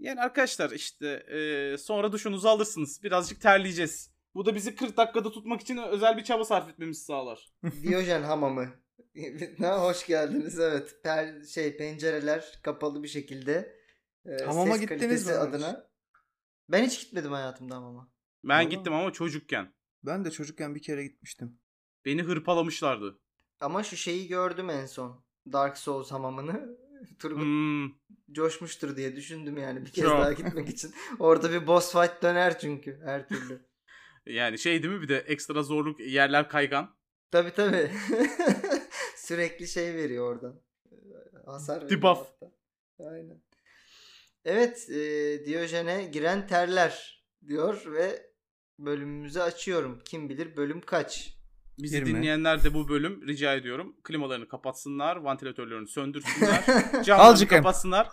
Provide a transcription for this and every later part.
Yani arkadaşlar işte e, sonra duşunuzu alırsınız. Birazcık terleyeceğiz. Bu da bizi 40 dakikada tutmak için özel bir çaba sarf etmemizi sağlar. Diyojen hamamı. ha, hoş geldiniz evet. Per, şey pencereler kapalı bir şekilde. E, Hamama ses gittiniz mi? adına. Ben hiç gitmedim hayatımda hamama. Ben Valla. gittim ama çocukken. Ben de çocukken bir kere gitmiştim. Beni hırpalamışlardı. Ama şu şeyi gördüm en son. Dark Souls hamamını. Turgut Hmm, coşmuştur diye düşündüm yani bir kez Çok. daha gitmek için. Orada bir boss fight döner çünkü her türlü. yani şey değil mi bir de ekstra zorluk yerler kaygan. Tabi tabi. Sürekli şey veriyor oradan. Ee, Hasar. Debuff. Aynen. Evet e, Diyojen'e giren terler diyor ve bölümümüzü açıyorum. Kim bilir bölüm kaç? Bizi Yirmi. dinleyenler de bu bölüm rica ediyorum. Klimalarını kapatsınlar, vantilatörlerini söndürsünler, camlarını kapatsınlar.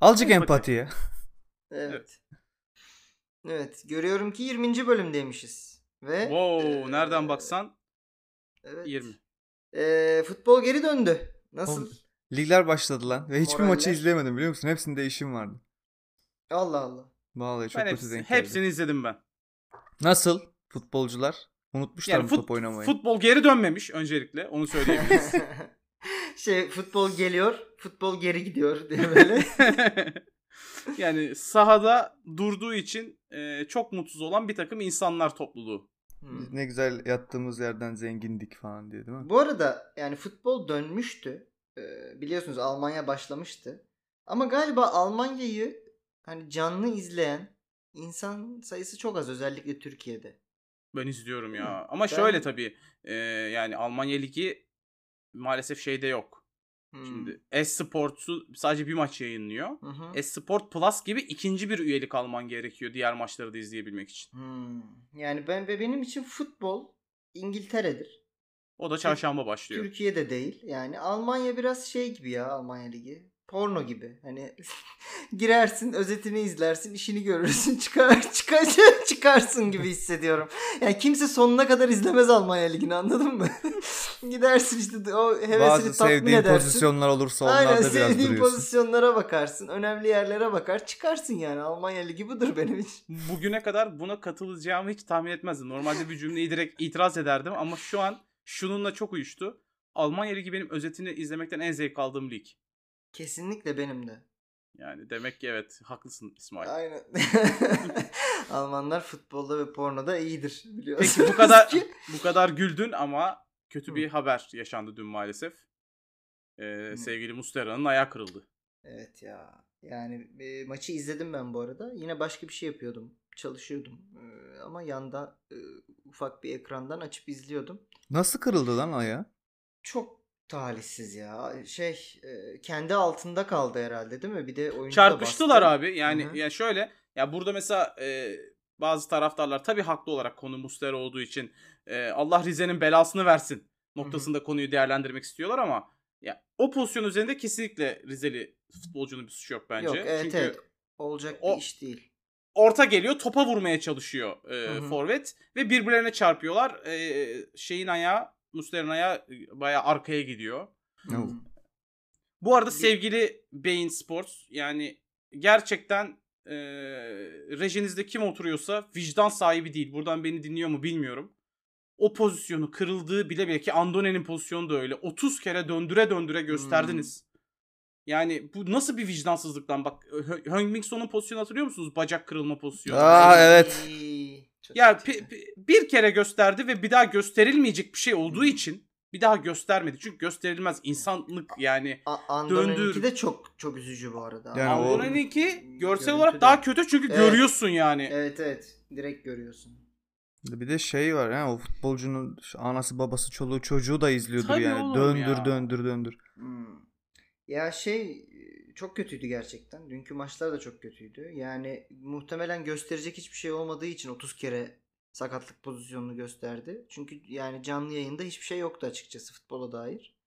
Bakın. empatiye. evet. Evet görüyorum ki 20. bölümdeymişiz. Ve Wow, e, nereden baksan evet. 20. E, futbol geri döndü. Nasıl? Oğlum, Ligler başladı lan ve hiçbir Moraller. maçı izleyemedim biliyor musun? Hepsinde işim vardı. Allah Allah. Vallahi çok Ben kötü hepsi- denk geldi. hepsini izledim ben. Nasıl futbolcular? Unutmuşlar Yani mı fut- top oynamayı? futbol geri dönmemiş öncelikle onu söyleyebiliriz. şey futbol geliyor, futbol geri gidiyor diye böyle. yani sahada durduğu için e, çok mutsuz olan bir takım insanlar topluluğu. Hmm. Biz ne güzel yattığımız yerden zengindik falan diye değil mi? Bu arada yani futbol dönmüştü. Ee, biliyorsunuz Almanya başlamıştı. Ama galiba Almanya'yı hani canlı izleyen insan sayısı çok az özellikle Türkiye'de. Ben izliyorum ya. Ama Ben- şöyle tabii e, yani Almanya Ligi maalesef şeyde yok. Hmm. Şimdi S-Sports'u sadece bir maç yayınlıyor. S-Sport Plus gibi ikinci bir üyelik alman gerekiyor diğer maçları da izleyebilmek için. Hmm. Yani ben ve benim için futbol İngiltere'dir. O da çarşamba başlıyor. Türkiye'de değil. Yani Almanya biraz şey gibi ya Almanya Ligi. Porno gibi. Hani girersin, özetini izlersin, işini görürsün, çıkar çıkar çıkarsın gibi hissediyorum. Yani kimse sonuna kadar izlemez Almanya Ligi'ni anladın mı? Gidersin işte o hevesini Bazı tatmin sevdiğin edersin. pozisyonlar olursa onlarda Aynen biraz sevdiğin duruyorsun. pozisyonlara bakarsın. Önemli yerlere bakar. Çıkarsın yani. Almanya Ligi budur benim için. Bugüne kadar buna katılacağımı hiç tahmin etmezdim. Normalde bir cümleyi direkt itiraz ederdim ama şu an şununla çok uyuştu. Almanya Ligi benim özetini izlemekten en zevk aldığım lig. Kesinlikle benim de. Yani demek ki evet haklısın İsmail. Aynen. Almanlar futbolda ve pornoda iyidir biliyorsun. Peki bu kadar bu kadar güldün ama kötü bir haber yaşandı dün maalesef. Ee, sevgili Mustera'nın ayağı kırıldı. Evet ya. Yani e, maçı izledim ben bu arada. Yine başka bir şey yapıyordum. Çalışıyordum. Ee, ama yanda e, ufak bir ekrandan açıp izliyordum. Nasıl kırıldı lan ayağı? Çok talihsiz ya. Şey e, kendi altında kaldı herhalde değil mi? Bir de oyuncu Çarpıştılar abi. Yani Hı hı. ya şöyle ya burada mesela e, bazı taraftarlar tabii haklı olarak konu Mustera olduğu için e, Allah Rize'nin belasını versin noktasında konuyu değerlendirmek istiyorlar ama ya o pozisyon üzerinde kesinlikle Rizeli futbolcunun bir suçu yok bence. Yok evet Çünkü evet. Olacak o- bir iş değil. orta geliyor topa vurmaya çalışıyor e, forvet ve birbirlerine çarpıyorlar. E, şeyin ayağı E, bayağı arkaya gidiyor. Hmm. Bu arada sevgili Beyin Sports yani gerçekten e, rejinizde kim oturuyorsa vicdan sahibi değil. Buradan beni dinliyor mu bilmiyorum. O pozisyonu kırıldığı bile belki Andone'nin pozisyonu da öyle. 30 kere döndüre döndüre gösterdiniz. Yani bu nasıl bir vicdansızlıktan bak Heung-Min Son'un pozisyonu hatırlıyor musunuz? Bacak kırılma pozisyonu. Aa, evet. Çok Ya pi- pi- bir kere gösterdi ve bir daha gösterilmeyecek bir şey olduğu için bir daha göstermedi. Çünkü gösterilmez insanlık yani. A- döndür- de çok çok üzücü bu arada. Yani Andone'ninki görsel Görüntü olarak de- daha kötü çünkü Evet. görüyorsun yani. Evet evet. Direkt görüyorsun. Bir de şey var ya o futbolcunun anası babası çoluğu çocuğu da izliyordur Tabii yani. Döndür ya. döndür döndür. Hmm. Ya şey çok kötüydü gerçekten. Dünkü maçlar da çok kötüydü. Yani muhtemelen gösterecek hiçbir şey olmadığı için 30 kere sakatlık pozisyonunu gösterdi. Çünkü yani canlı yayında hiçbir şey yoktu açıkçası futbola dair.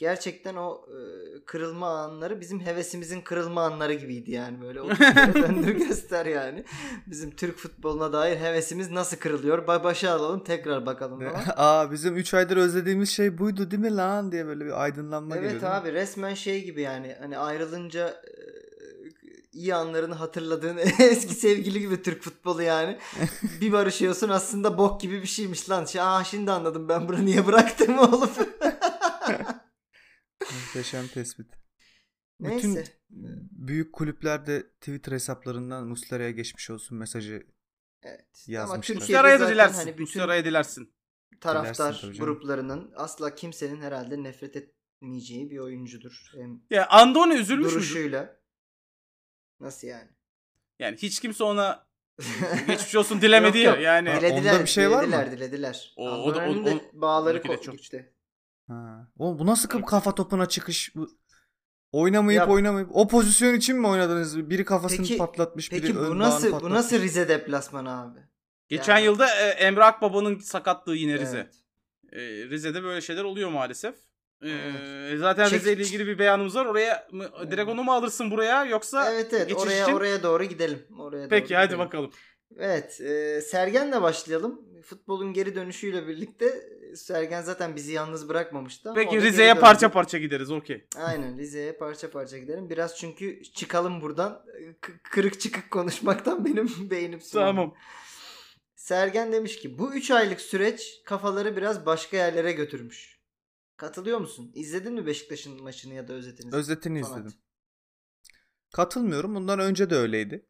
Gerçekten o e, kırılma anları bizim hevesimizin kırılma anları gibiydi yani böyle 30 kere döndür göster yani. Bizim Türk futboluna dair hevesimiz nasıl kırılıyor? Ba- başa alalım tekrar bakalım. Aa bizim 3 aydır özlediğimiz şey buydu değil mi lan diye böyle bir aydınlanma geliyor. Evet değil mi? abi resmen şey gibi yani hani ayrılınca iyi anlarını hatırladığın eski sevgili gibi Türk futbolu yani. bir barışıyorsun aslında bok gibi bir şeymiş lan. Aa şimdi anladım ben bunu niye bıraktım oğlum. Muhteşem tespit. Neyse. Bütün büyük kulüplerde Twitter hesaplarından Muslera'ya geçmiş olsun mesajı Evet. yazmışlar. Ama Muslera'ya da dilersin. hani bütün Muslera'ya dilersin. taraftar Dilersin gruplarının asla kimsenin herhalde nefret etmeyeceği bir oyuncudur. Hem Ya Andone üzülmüş duruşuyla. Nasıl yani? Yani hiç kimse ona geçmiş olsun dilemedi Yok, ya. yok. Yani dilediler, onda bir şey var mı? dilediler, dilediler. O- o o- de bağları onunki de ko- çok-. Ha. Oğlum bu nasıl kı- kafa topuna çıkış? Bu oynamayıp Ya- oynamayıp o pozisyon için mi oynadınız? Biri kafasını Peki- patlatmış, biri Peki ön bu nasıl bu patlatmış. nasıl Rize deplasmanı abi? geçen Yani- yılda e, Emre Akbaba'nın sakatlığı yine Rize. Evet. E, Rize'de böyle şeyler oluyor maalesef. E, Evet. zaten Çek- Rize ile ilgili bir beyanımız var. Oraya mı, direkt onu mu alırsın buraya yoksa Evet evet oraya için? oraya doğru gidelim. Oraya Peki doğru hadi gidelim. bakalım. Evet, e, Sergen'le başlayalım. Futbolun geri dönüşüyle birlikte Sergen zaten bizi yalnız bırakmamıştı. Peki Rize'ye parça parça gideriz okey. Aynen Rize'ye parça parça gidelim. Biraz çünkü çıkalım buradan. K- kırık çıkık konuşmaktan benim beynim sulandı. Tamam. Sergen demiş ki bu 3 aylık süreç kafaları biraz başka yerlere götürmüş. Katılıyor musun? İzledin mi Beşiktaş'ın maçını ya da özetini? Özetini Falan. izledim. Katılmıyorum. Bundan önce de öyleydi.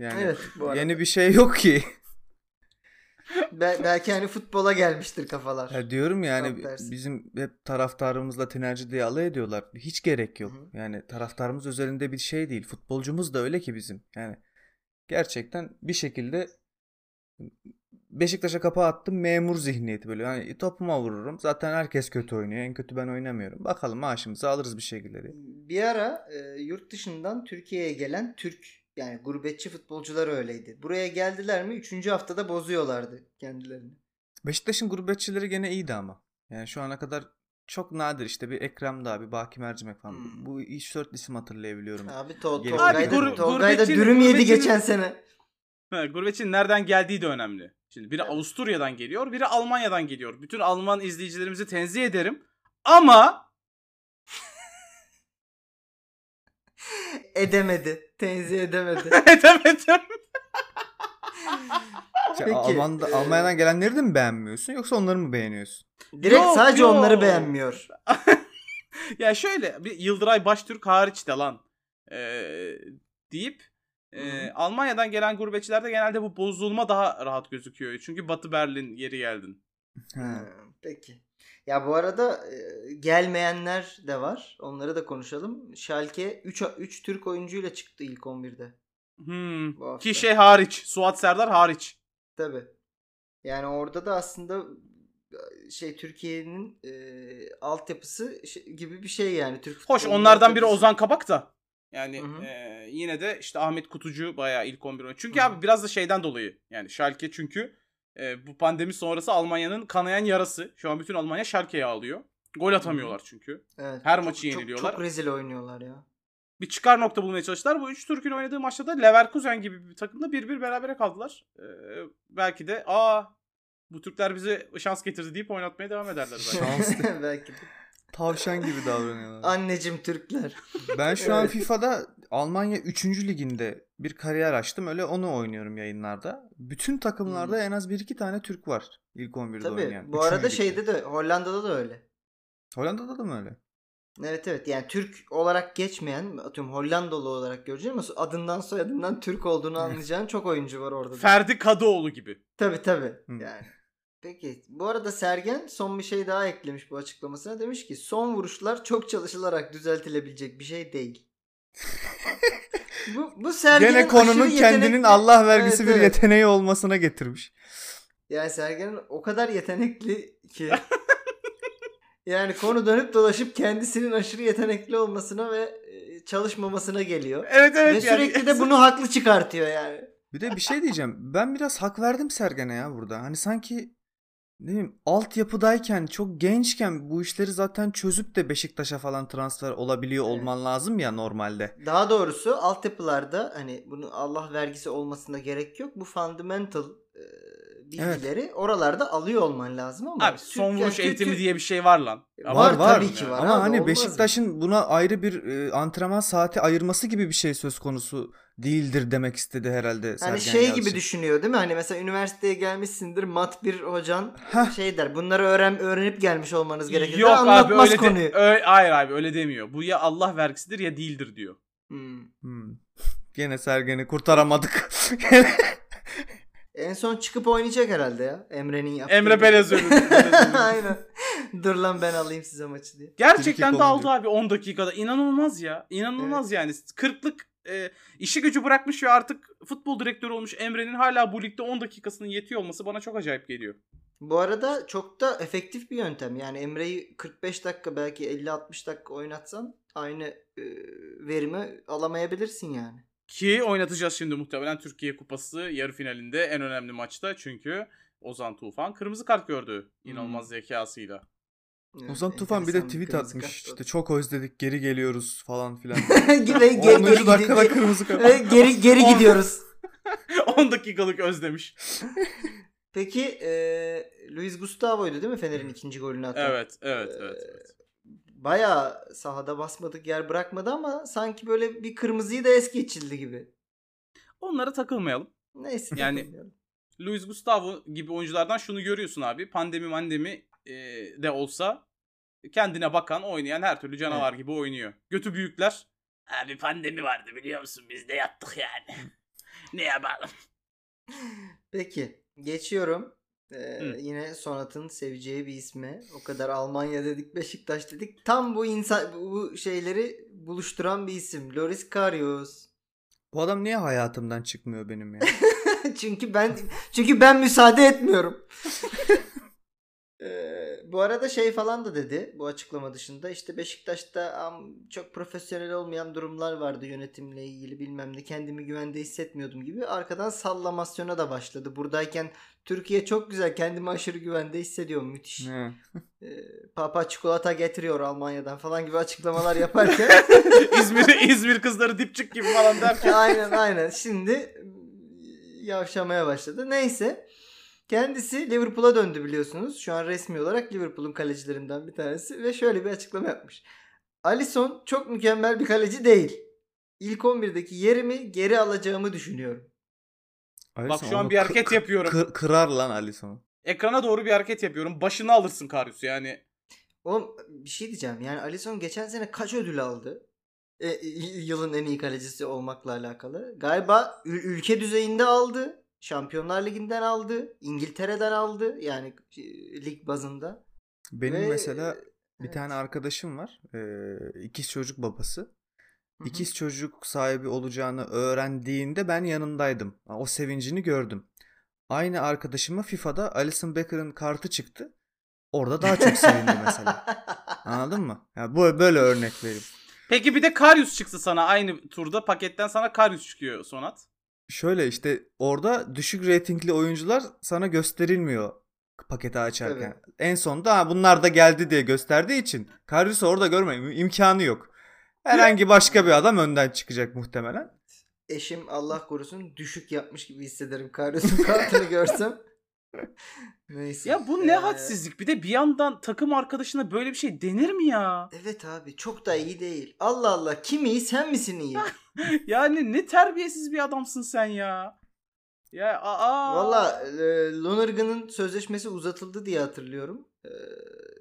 Yani Evet bu arada. yeni bir şey yok ki. Be- belki hani futbola gelmiştir kafalar. Ya diyorum yani bizim hep taraftarımızla tinerci diye alay ediyorlar. Hiç gerek yok. Hı hı. Yani taraftarımız özelinde bir şey değil. Futbolcumuz da öyle ki bizim. Yani gerçekten bir şekilde Beşiktaş'a kapağı attım memur zihniyeti böyle. Yani topuma vururum. Zaten herkes kötü oynuyor. En kötü ben oynamıyorum. Bakalım maaşımızı alırız bir şekilde. diye. Bir ara e, yurt dışından Türkiye'ye gelen Türk yani gurbetçi futbolcular öyleydi. Buraya geldiler mi 3. haftada bozuyorlardı kendilerini. Beşiktaş'ın gurbetçileri gene iyiydi ama. Yani şu ana kadar çok nadir işte bir Ekrem daha bir Baki Mercimek falan. Hmm. Bu 3-4 isim hatırlayabiliyorum. Abi to Geri- Tolgay Abi da, gur- Tolgay da gurbetçinin- dürüm yedi geçen sene. Ha, gurbetçinin nereden geldiği de önemli. Şimdi biri Evet. Avusturya'dan geliyor, biri Almanya'dan geliyor. Bütün Alman izleyicilerimizi tenzih ederim. Ama Edemedi. Tenzih edemedi. edemedim. Peki, Alman'da, e, Almanya'dan gelenleri de mi beğenmiyorsun yoksa onları mı beğeniyorsun? Direkt Yok, sadece yok. onları beğenmiyor. ya şöyle bir Yıldıray Baştürk hariç de lan ee, deyip ee, Hı. Almanya'dan gelen gurbetçilerde genelde bu bozulma daha rahat gözüküyor. Çünkü Batı Berlin yeri geldin. Ha, Peki. Ya bu arada e, gelmeyenler de var. Onları da konuşalım. Schalke 3 3 Türk oyuncuyla çıktı ilk 11'de. Hmm. Ki şey hariç. Suat Serdar hariç. Tabii. Yani orada da aslında şey Türkiye'nin e, altyapısı gibi bir şey yani. Türk Hoş onlardan biri. Ozan Kabak da. Yani Hı hı. e, yine de işte Ahmet Kutucu bayağı ilk 11 oyuncu. Çünkü hı. abi biraz da şeyden dolayı. Yani Schalke çünkü e, bu pandemi sonrası Almanya'nın kanayan yarası. Şu an bütün Almanya Schalke'ye alıyor. Gol atamıyorlar çünkü. Evet, Her çok- maçı çok- yeniliyorlar. Çok, rezil oynuyorlar ya. Bir çıkar nokta bulmaya çalıştılar. Bu üç Türk'ün oynadığı maçta da Leverkusen gibi bir takımla 1-1 berabere kaldılar. E, belki de aa bu Türkler bize şans getirdi deyip oynatmaya devam ederler belki. Belki de. Tavşan gibi davranıyorlar. Anneciğim Türkler. Ben şu an. FIFA'da Almanya 3. liginde bir kariyer açtım. Öyle onu oynuyorum yayınlarda. Bütün takımlarda Hmm. en az 1-2 tane Türk var. İlk 11'de Tabii. oynayan. Bu arada ligde. şeyde de Hollanda'da da öyle. Hollanda'da da mı öyle? Evet evet yani Türk olarak geçmeyen atıyorum Hollandalı olarak göreceğim ama adından soyadından Türk olduğunu anlayacağın çok oyuncu var orada. da. Ferdi Kadıoğlu gibi. Tabii tabii. Hı. Yani. Peki bu arada Sergen son bir şey daha eklemiş bu açıklamasına. Demiş ki son vuruşlar çok çalışılarak düzeltilebilecek bir şey değil. bu, bu Sergen'in Gene konunun aşırı kendinin Allah vergisi Evet, bir evet. yeteneği olmasına getirmiş. Yani Sergen'in o kadar yetenekli ki yani konu dönüp dolaşıp kendisinin aşırı yetenekli olmasına ve e, çalışmamasına geliyor. Evet evet. ve yani- sürekli de bunu haklı çıkartıyor yani. Bir de bir şey diyeceğim. Ben biraz hak verdim Sergen'e ya burada. Hani sanki ne bileyim altyapıdayken çok gençken bu işleri zaten çözüp de Beşiktaş'a falan transfer olabiliyor Evet. olman lazım ya normalde. Daha doğrusu altyapılarda hani bunu Allah vergisi olmasına gerek yok. Bu fundamental e, bilgileri oralarda alıyor olman lazım ama Abi son Türk- vuruş yani eğitimi Türk- diye bir şey var lan. Var, Var var. tabii ki var Ama abi, hani? Beşiktaş'ın buna ayrı bir e, antrenman saati ayırması gibi bir şey söz konusu değildir demek istedi herhalde Sergen Hani şey Yalçın. gibi düşünüyor değil mi? Hani mesela üniversiteye gelmişsindir mat bir hocan Heh. şey der. Bunları öğren öğrenip gelmiş olmanız gerekir. Yok der, abi anlatmaz öyle konuyu. de, ö- hayır abi öyle demiyor. Bu ya Allah vergisidir ya değildir diyor. Hmm. Hmm. Gene Sergen'i kurtaramadık. En son çıkıp oynayacak herhalde ya. Emre'nin yaptığı. Emre öyle. Öyle. Aynen. Dur lan ben alayım size maçı diye. Gerçekten de aldı abi 10 dakikada. İnanılmaz ya. İnanılmaz yani. 40'lık e, işi gücü bırakmış ve artık futbol direktörü olmuş Emre'nin hala bu ligde 10 dakikasının yetiyor olması bana çok acayip geliyor. Bu arada çok da efektif bir yöntem. Yani Emre'yi 45 dakika belki 50-60 dakika oynatsan aynı e, verimi alamayabilirsin yani. Ki oynatacağız şimdi muhtemelen Türkiye Kupası yarı finalinde en önemli maçta. Çünkü Ozan Tufan kırmızı kart gördü. İnanılmaz zekasıyla. Evet, Ozan Tufan bir de tweet atmış. kart işte çok özledik geri geliyoruz falan filan. Gibi geri, 10. geri, dakikada geri, kırmızı kart. geri, geri, geri gidiyoruz. 10 dakikalık özlemiş. Peki e, Luis Gustavo'ydu değil mi Fener'in ikinci golünü atan? Evet, evet, evet. Ee, evet. Bayağı sahada basmadık yer bırakmadı ama sanki böyle bir kırmızıyı da es geçildi gibi. Onlara takılmayalım. Neyse. Yani-. Luis Gustavo gibi oyunculardan şunu görüyorsun abi. Pandemi mandemi e, de olsa kendine bakan, oynayan her türlü canavar gibi oynuyor. Götü büyükler. Abi pandemi vardı biliyor musun? Biz de yattık yani. ne yapalım? Peki geçiyorum. Ee, Hı. yine Sonat'ın seveceği bir ismi. O kadar Almanya dedik, Beşiktaş dedik. Tam bu insan bu şeyleri buluşturan bir isim. Loris Karius. Bu adam niye hayatımdan çıkmıyor benim ya? çünkü ben çünkü ben müsaade etmiyorum. Bu arada şey falan da dedi bu açıklama dışında işte Beşiktaş'ta çok profesyonel olmayan durumlar vardı yönetimle ilgili bilmem ne kendimi güvende hissetmiyordum gibi arkadan sallamasyona da başladı. Buradayken Türkiye çok güzel kendimi aşırı güvende hissediyorum müthiş. Ee, Papa çikolata getiriyor Almanya'dan falan gibi açıklamalar yaparken İzmir İzmir kızları dipçik gibi falan derken. aynen aynen. Şimdi yavşamaya başladı. Neyse. Kendisi Liverpool'a döndü biliyorsunuz. Şu an resmi olarak Liverpool'un kalecilerinden bir tanesi. Ve şöyle bir açıklama yapmış. Alisson çok mükemmel bir kaleci değil. İlk 11'deki yerimi geri alacağımı düşünüyorum. Bak Alisson şu an bir hareket kı- yapıyorum. kı- kırar lan Alisson. Ekrana doğru bir hareket yapıyorum. Başını alırsın Karius yani. Oğlum bir şey diyeceğim. Yani Alisson geçen sene kaç ödül aldı? E, y- yılın en iyi kalecisi olmakla alakalı. Galiba ül- ülke düzeyinde aldı. Şampiyonlar Ligi'nden aldı. İngiltere'den aldı. Yani e, lig bazında. Benim Ve- mesela bir evet. tane arkadaşım var. Ee, ikiz çocuk babası. İkiz çocuk sahibi olacağını öğrendiğinde ben yanındaydım. O sevincini gördüm. Aynı arkadaşıma FIFA'da Alison Becker'ın kartı çıktı. Orada daha çok sevindi mesela. Anladın mı? Ya bu böyle örnek vereyim. Peki bir de Karius çıktı sana aynı turda. Paketten sana Karius çıkıyor Sonat. Şöyle işte orada düşük reytingli oyuncular sana gösterilmiyor paketi açarken. En sonda ha, bunlar da geldi diye gösterdiği için Karius'u orada görme im- imkanı yok. Herhangi başka bir adam önden çıkacak muhtemelen. Eşim Allah korusun düşük yapmış gibi hissederim Karius'un kartını görsem. Neyse. Ya bu ne Ee, hadsizlik. Bir de bir yandan takım arkadaşına böyle bir şey denir mi ya? Evet abi çok da iyi değil. Allah Allah kim iyi sen misin iyi? Yani ne terbiyesiz bir adamsın sen ya. Ya aa. Valla e, Lonergan'ın sözleşmesi uzatıldı diye hatırlıyorum. E,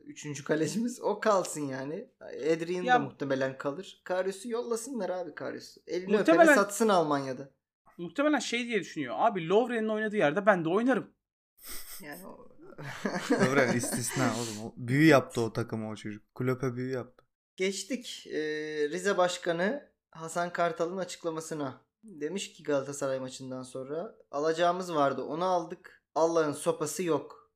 üçüncü kalecimiz. O kalsın yani. Adrian Ya- da muhtemelen kalır. Karius'u yollasınlar abi Karius'u. Elini Muhtemelen- öpene satsın Almanya'da. Muhtemelen şey diye düşünüyor. Abi Lovren'in oynadığı yerde ben de oynarım. Yani o... Öyle istisna oğlum. Büyü yaptı o takıma o çocuk. Kulüpe büyü yaptı. Geçtik e, Rize Başkanı Hasan Kartal'ın açıklamasına. Demiş ki Galatasaray maçından sonra alacağımız vardı onu aldık. Allah'ın sopası yok.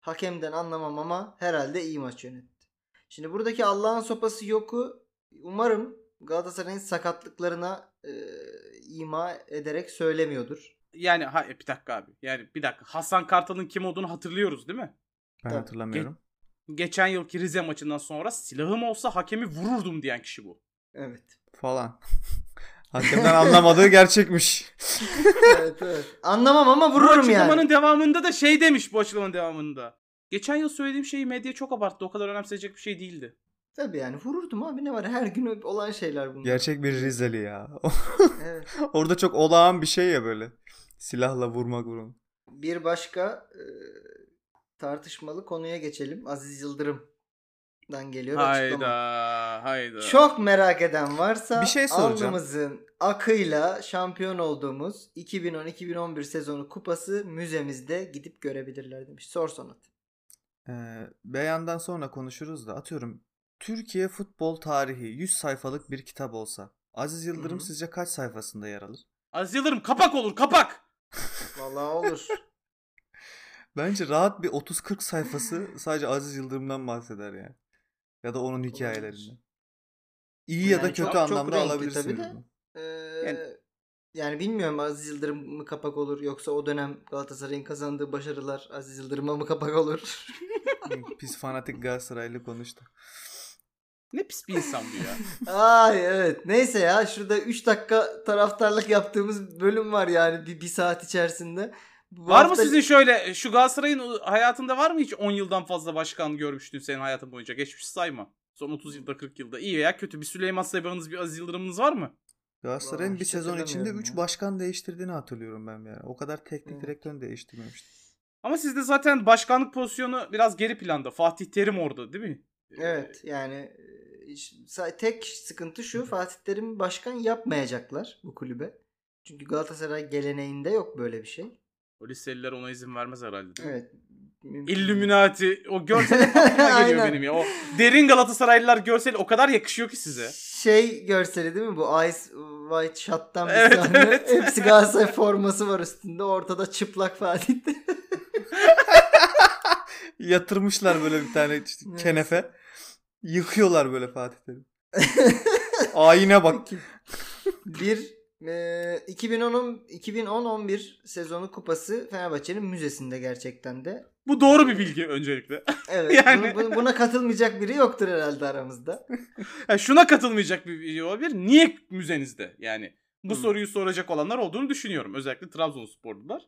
Hakemden anlamam ama herhalde iyi maç yönetti. Şimdi buradaki Allah'ın sopası yoku umarım Galatasaray'ın sakatlıklarına e, ima ederek söylemiyordur. Yani ha, bir dakika abi. Yani bir dakika. Hasan Kartal'ın kim olduğunu hatırlıyoruz değil mi? Ben Tabii. hatırlamıyorum. Geçen yılki Rize maçından sonra silahım olsa hakemi vururdum diyen kişi bu. Evet. Falan. Hakemden anlamadığı gerçekmiş. evet, evet. Anlamam ama Bu vururum açıklamanın yani. devamında da şey demiş bu açıklamanın devamında. Geçen yıl söylediğim şeyi medya çok abarttı. O kadar önemseyecek bir şey değildi. Tabii yani vururdum abi ne var her gün olan şeyler bunlar. Gerçek bir Rizeli ya. Evet. Orada çok olağan bir şey ya böyle. Silahla vurmak vurmak. Bir başka e, tartışmalı konuya geçelim. Aziz Yıldırım'dan geliyor açıklama. Hayda, hayda. Çok merak eden varsa Bir şey alnımızın akıyla şampiyon olduğumuz 2010-2011 sezonu kupası müzemizde gidip görebilirler demiş. Sor Sonat. Ee, beyandan sonra konuşuruz da atıyorum Türkiye futbol tarihi 100 sayfalık bir kitap olsa Aziz Yıldırım Hı hı. sizce kaç sayfasında yer alır? Aziz Yıldırım kapak olur kapak. Vallahi olur. Bence rahat bir 30-40 sayfası sadece Aziz Yıldırım'dan bahseder yani. Ya da onun hikayelerinden. İyi ya da Yani kötü çok- çok anlamda renkli alabilirsiniz. tabii de. Ee, Yani- yani bilmiyorum Aziz Yıldırım mı kapak olur yoksa o dönem Galatasaray'ın kazandığı başarılar Aziz Yıldırım'a mı kapak olur? Pis fanatik Galatasaraylı konuştu. Ne pis bir insan bu ya. Ay evet. Neyse ya şurada 3 dakika taraftarlık yaptığımız bölüm var yani bir, bir saat içerisinde. Bu var mı hafta- sizin şöyle şu Galatasaray'ın hayatında var mı hiç 10 yıldan fazla başkan görmüştün senin hayatın boyunca? Geçmiş sayma. Son 30 yılda 40 yılda. iyi veya kötü bir Süleyman Seba'nız bir Aziz Yıldırım'ınız var mı? Galatasaray'ın bir sezon içinde hatırlamıyorum 3 ya. başkan değiştirdiğini hatırlıyorum ben yani. O kadar teknik Evet. direktör değiştirmemişti. Ama sizde zaten başkanlık pozisyonu biraz geri planda. Fatih Terim orada değil mi? Evet yani tek sıkıntı şu Fatih Terim başkan yapmayacaklar bu kulübe. Çünkü Galatasaray geleneğinde yok böyle bir şey. O liseliler ona izin vermez herhalde. Evet. Illuminati o görsel geliyor benim ya. O derin Galatasaraylılar görseli o kadar yakışıyor ki size. Şey görseli değil mi bu Ice White Shot'tan bir Evet, sahne. evet. Hepsi Galatasaray forması var üstünde. Ortada çıplak Fatih. Yatırmışlar böyle bir tane işte Evet. kenefe. Yıkıyorlar böyle Fatih Terim. Ayine bak. bir e, 2010 2010-11 sezonu kupası Fenerbahçe'nin müzesinde gerçekten de. Bu doğru bir bilgi öncelikle. Evet. Yani- bunu- bunu- buna katılmayacak biri yoktur herhalde aramızda. Yani şuna katılmayacak bir video olabilir. Niye müzenizde? Yani bu Hmm. soruyu soracak olanlar olduğunu düşünüyorum. Özellikle Trabzonsporlular.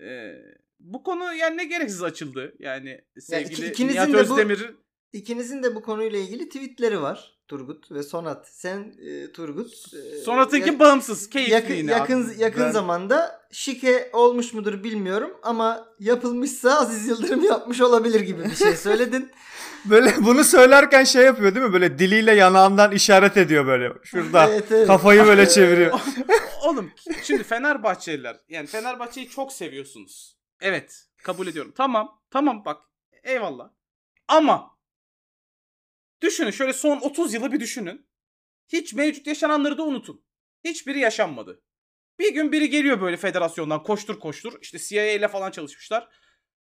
Ee, bu konu yani ne gereksiz açıldı. Yani sevgili ikinizin Nihat de bu- Özdemir İkinizin de bu konuyla ilgili tweetleri var. Turgut ve Sonat. Sen e, Turgut. e, Sonrat'ınki ya- bağımsız. Keyifli yakın yine yakın abi. yakın Ben- zamanda şike olmuş mudur bilmiyorum ama yapılmışsa Aziz Yıldırım yapmış olabilir gibi bir şey söyledin. Böyle bunu söylerken şey yapıyor değil mi? Böyle diliyle yanağından işaret ediyor böyle. Şurada Evet, evet. kafayı böyle çeviriyor. Oğlum şimdi Fenerbahçeliler yani Fenerbahçe'yi çok seviyorsunuz. Evet kabul ediyorum. Tamam tamam bak eyvallah. Ama düşünün şöyle son 30 yılı bir düşünün. Hiç mevcut yaşananları da unutun. Hiçbiri yaşanmadı. Bir gün biri geliyor böyle federasyondan koştur koştur. İşte CIA ile falan çalışmışlar.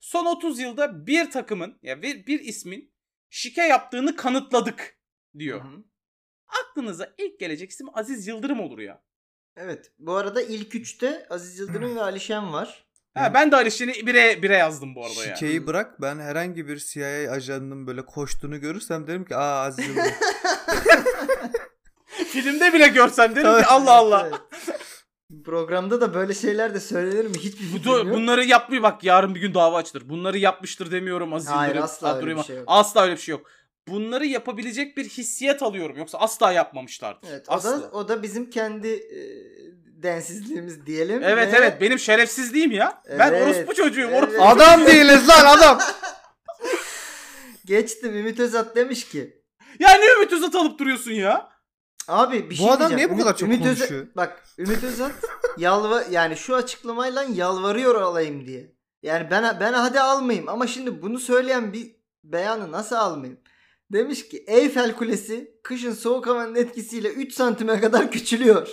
Son 30 yılda bir takımın ya bir, bir ismin şike yaptığını kanıtladık diyor. Hı hı. Aklınıza ilk gelecek isim Aziz Yıldırım olur ya. Evet. Bu arada ilk üçte Aziz Yıldırım ve Alişen var. Ha, ben de Alişin'i bire, bire yazdım bu arada ya. Şikeyi bırak ben herhangi bir CIA ajanının böyle koştuğunu görürsem derim ki aa Aziz Yıldırım. Filmde bile görsem derim Tabii. ki Allah Allah. Evet. Programda da böyle şeyler de söylenir mi? Hiçbir Bu, fikrim da- yok. bunları yapmıyor bak yarın bir gün dava açılır. Bunları yapmıştır demiyorum Aziz Hayır, Yıldırım. asla öyle bir şey yok. Asla öyle bir şey yok. Bunları yapabilecek bir hissiyat alıyorum. Yoksa asla yapmamışlardır. Evet, o asla. da o da bizim kendi e, densizliğimiz diyelim. Evet ve- evet benim şerefsizliğim ya. Ben Evet, orospu çocuğuyum. evet. Orospu. adam değiliz lan adam. Geçtim Ümit Özat demiş ki Ya ne Ümit Özat alıp duruyorsun ya? Abi bir Bu şey adam diyeceğim. niye bu kadar çok Özat- konuşuyor? bak Ümit Özat yalva yani şu açıklamayla yalvarıyor alayım diye. Yani ben ben hadi almayayım ama şimdi bunu söyleyen bir beyanı nasıl almayayım? Demiş ki Eyfel Kulesi kışın soğuk havanın etkisiyle 3 santime kadar küçülüyor.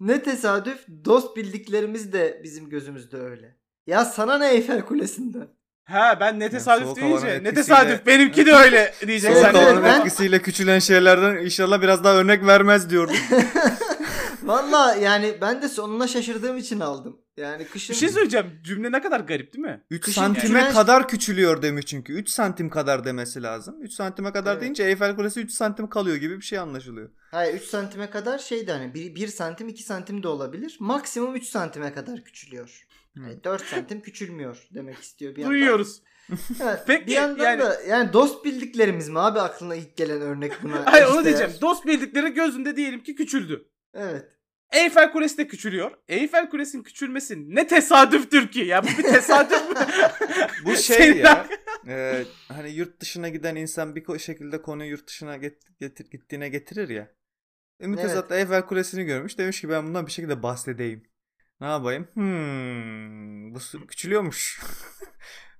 Ne tesadüf dost bildiklerimiz de bizim gözümüzde öyle. Ya sana ne Eyfel Kulesi'nden? Ha ben ne tesadüf soğuk deyince havanın ne etkisiyle- tesadüf benimki de öyle diyeceksin. Soğuk Evet, sen. havanın ben- etkisiyle küçülen şeylerden inşallah biraz daha örnek vermez diyordum. Valla yani ben de sonuna şaşırdığım için aldım. Yani kışın Bir şey söyleyeceğim. Cümle ne kadar garip değil mi? 3 Kışın santime küçülen- kadar küçülüyor demiş çünkü. 3 santim kadar demesi lazım. 3 santime kadar Evet. deyince Eyfel Kulesi 3 santim kalıyor gibi bir şey anlaşılıyor. Hayır 3 santime kadar şeydi hani 1, santim 2 santim de olabilir. Maksimum 3 santime kadar küçülüyor. Hı. Yani 4 santim küçülmüyor demek istiyor bir yandan. Duyuyoruz. Evet, Peki, bir yandan yani- da yani dost bildiklerimiz mi abi aklına ilk gelen örnek buna? Hayır onu eşdeğer? diyeceğim. Dost bildikleri gözünde diyelim ki küçüldü. Evet. Eyfel Kulesi de küçülüyor. Eyfel Kulesi'nin küçülmesi ne tesadüftür ki? Ya bu bir tesadüf mü? Bu şey Senin ya. e, hani yurt dışına giden insan bir şekilde konuyu yurt dışına get- getir- gittiğine getirir ya. Ümit Evet. Özat da Eyfel Kulesi'ni görmüş. Demiş ki ben bundan bir şekilde bahsedeyim. Ne yapayım? Hmm, bu küçülüyormuş.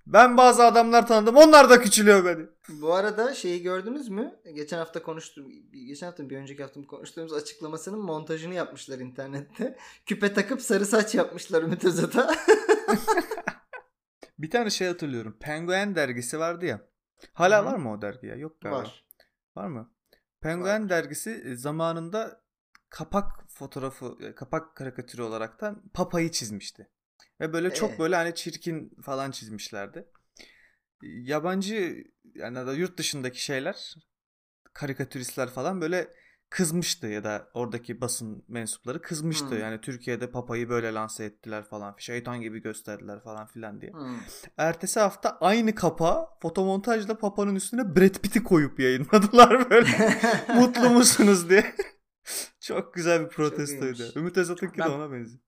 ben bazı adamlar tanıdım. Onlar da küçülüyor beni. Bu arada şeyi gördünüz mü? Geçen hafta konuştum. Geçen hafta bir önceki hafta konuştuğumuz açıklamasının montajını yapmışlar internette. Küpe takıp sarı saç yapmışlar Ümit Özat'a. Bir tane şey hatırlıyorum. Penguen dergisi vardı ya. Hala Hı var mı o dergi ya? Yok galiba. Var. Var mı? Penguen dergisi e, zamanında kapak fotoğrafı, e, kapak karikatürü olaraktan Papa'yı çizmişti. Ve böyle çok Ee? böyle hani çirkin falan çizmişlerdi. Yabancı yani da yurt dışındaki şeyler, karikatüristler falan böyle kızmıştı ya da oradaki basın mensupları kızmıştı. Hmm. Yani Türkiye'de Papa'yı böyle lanse ettiler falan. Şeytan gibi gösterdiler falan filan diye. Hmm. Ertesi hafta aynı kapağı fotomontajla Papa'nın üstüne Brad Pitt'i koyup yayınladılar böyle. Mutlu musunuz diye. Çok güzel bir protestoydu. Ümit Özat'ınki de ona benziyor.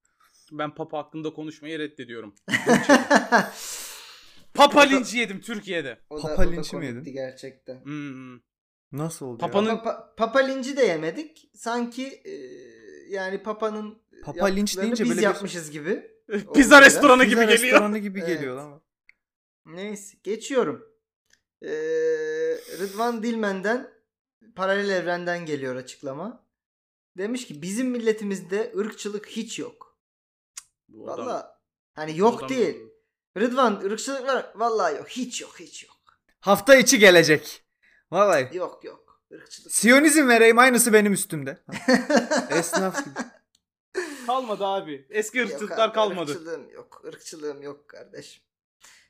Ben Papa hakkında konuşmayı reddediyorum. Papa linci yedim Türkiye'de. o da, Papa o da linci mi yedin? gerçekten. Hmm. Nasıl oldu Papa'nın- ya? Papa, Papa linci de yemedik. Sanki e, yani Papa'nın Papa linç deyince biz böyle bir- yapmışız gibi. Pizza Oldu restoranı Pizza gibi geliyor. restoranı gibi Evet. geliyor ama. Neyse geçiyorum. Ee, Rıdvan Dilmen'den paralel evrenden geliyor açıklama. Demiş ki bizim milletimizde ırkçılık hiç yok. Bu adam- Valla hani bu yok adam- değil. Rıdvan ırkçılık var. Vallahi yok. Hiç yok hiç yok. Hafta içi gelecek. Vallahi. Yok yok. Irkçılık. Siyonizm vereyim aynısı benim üstümde. Esnaf gibi. Kalmadı abi. Eski Yok ırkçılıklar abi, kalmadı. Irkçılığım yok. Irkçılığım yok kardeşim.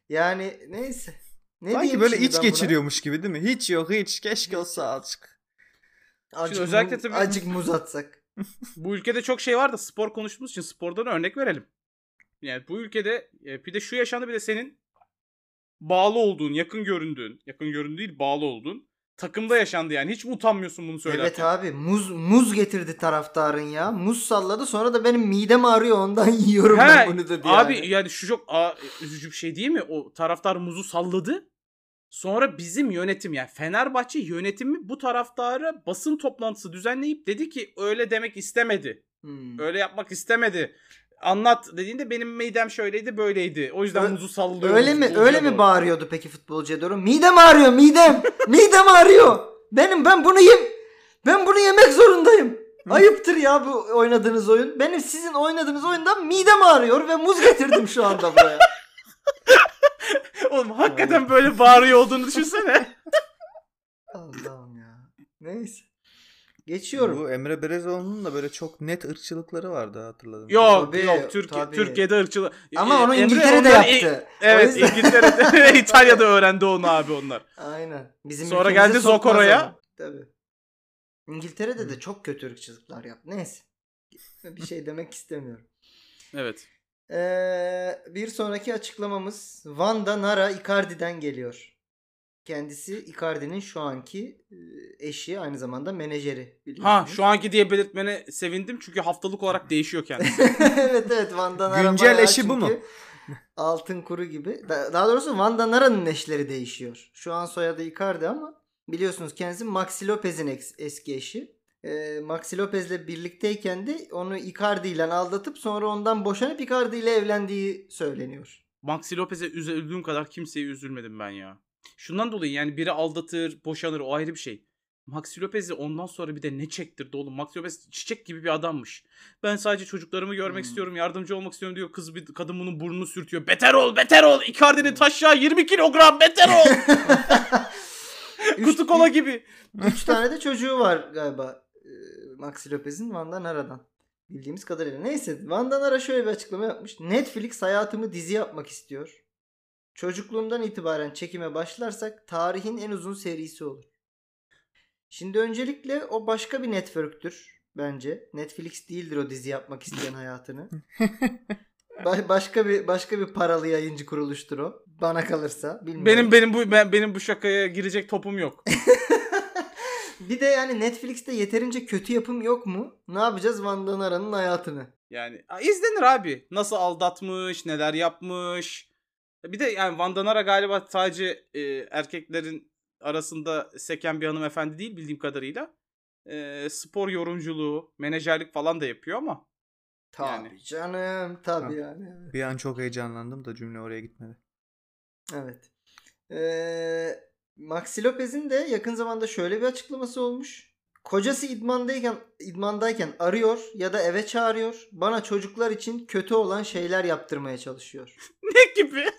Yani neyse. Ne Sanki böyle iç ben buna? geçiriyormuş gibi değil mi? Hiç yok hiç. Keşke olsa yok. azıcık. Azıcık, Şimdi özellikle tabii- azıcık muz atsak. Bu ülkede çok şey var da spor konuştuğumuz için spordan örnek verelim. Yani bu ülkede e, bir de şu yaşandı bir de senin bağlı olduğun, yakın göründüğün, yakın göründüğün değil bağlı olduğun takımda yaşandı yani. Hiç mi utanmıyorsun bunu söylerken? Evet abi muz muz getirdi taraftarın ya. Muz salladı sonra da benim midem ağrıyor ondan yiyorum He, ben bunu dedi abi yani. yani şu çok aa, üzücü bir şey değil mi? O taraftar muzu salladı. Sonra bizim yönetim yani Fenerbahçe yönetimi bu taraftara basın toplantısı düzenleyip dedi ki öyle demek istemedi. Hmm. Öyle yapmak istemedi. Anlat dediğinde benim midem şöyleydi böyleydi. O yüzden Ö- muzu sallıyor. Öyle mi öyle mi bağırıyordu peki futbolcuya doğru? Midem ağrıyor midem. midem ağrıyor. Benim ben bunu yem ben bunu yemek zorundayım. Ayıptır ya bu oynadığınız oyun. Benim sizin oynadığınız oyundan midem ağrıyor ve muz getirdim şu anda buraya. Oğlum hakikaten böyle bağırıyor olduğunu düşünsene. Allah'ım ya. Neyse. Geçiyorum. Bu Emre Belezoğlu'nun da böyle çok net ırkçılıkları vardı hatırladım. yok Tabii, yok Türkiye tabii. Türkiye'de ırkçılık. Ama Ee, onu Emre İngiltere'de yaptı. O Evet yüzden- İngiltere'de İtalya'da öğrendi onu abi onlar. Aynen. Bizim Sonra geldi Zokoro'ya. Tabii. İngiltere'de de çok kötü ırkçılıklar yaptı. Neyse. Bir şey demek istemiyorum. Evet. Ee, bir sonraki açıklamamız Wanda Nara Icardi'den geliyor. Kendisi Icardi'nin şu anki e, eşi aynı zamanda menajeri. Ha şu anki diye belirtmene sevindim çünkü haftalık olarak değişiyor kendisi. evet evet Wanda Nara Güncel eşi bu mu? Altın kuru gibi. Da- Daha doğrusu Wanda Nara'nın eşleri değişiyor. Şu an soyadı Icardi ama biliyorsunuz kendisi Maxi Lopez'in eski eşi. Ee, Maxi Lopez'le birlikteyken de onu Icardi ile aldatıp sonra ondan boşanıp Icardi ile evlendiği söyleniyor. Maxi Lopez'e üzüldüğüm kadar kimseye üzülmedim ben ya. Şundan dolayı yani biri aldatır, boşanır o ayrı bir şey. Maxi Lopez'i ondan sonra bir de ne çektirdi oğlum. Maxi Lopez çiçek gibi bir adammış. Ben sadece çocuklarımı görmek Hmm. istiyorum, yardımcı olmak istiyorum diyor. Kız bir kadın bunun burnunu sürtüyor. Beter ol, beter ol. Icardi'nin taşağı 20 kilogram beter ol. Kutu kola gibi. Üç tane de çocuğu var galiba. Maxi Lopez'in Wanda Nara'dan. Bildiğimiz kadarıyla. Neyse Van Danara şöyle bir açıklama yapmış. Netflix hayatımı dizi yapmak istiyor. Çocukluğumdan itibaren çekime başlarsak tarihin en uzun serisi olur. Şimdi öncelikle o başka bir network'tür bence. Netflix değildir o dizi yapmak isteyen hayatını. Ba- başka bir başka bir paralı yayıncı kuruluştur o. Bana kalırsa. Bilmiyorum. Benim benim bu ben, benim bu şakaya girecek topum yok. Bir de yani Netflix'te yeterince kötü yapım yok mu? Ne yapacağız Van Danara'nın hayatını? Yani izlenir abi. Nasıl aldatmış, neler yapmış. Bir de yani Van Danara galiba sadece e, erkeklerin arasında seken bir hanımefendi değil bildiğim kadarıyla. E, spor yorumculuğu, menajerlik falan da yapıyor ama. Tabii Yani. canım. Tabii Ha. yani. Bir an çok heyecanlandım da cümle oraya gitmedi. Evet. Ee, Maxi Lopez'in de yakın zamanda şöyle bir açıklaması olmuş. Kocası idmandayken idmandayken arıyor ya da eve çağırıyor. Bana çocuklar için kötü olan şeyler yaptırmaya çalışıyor. Ne gibi?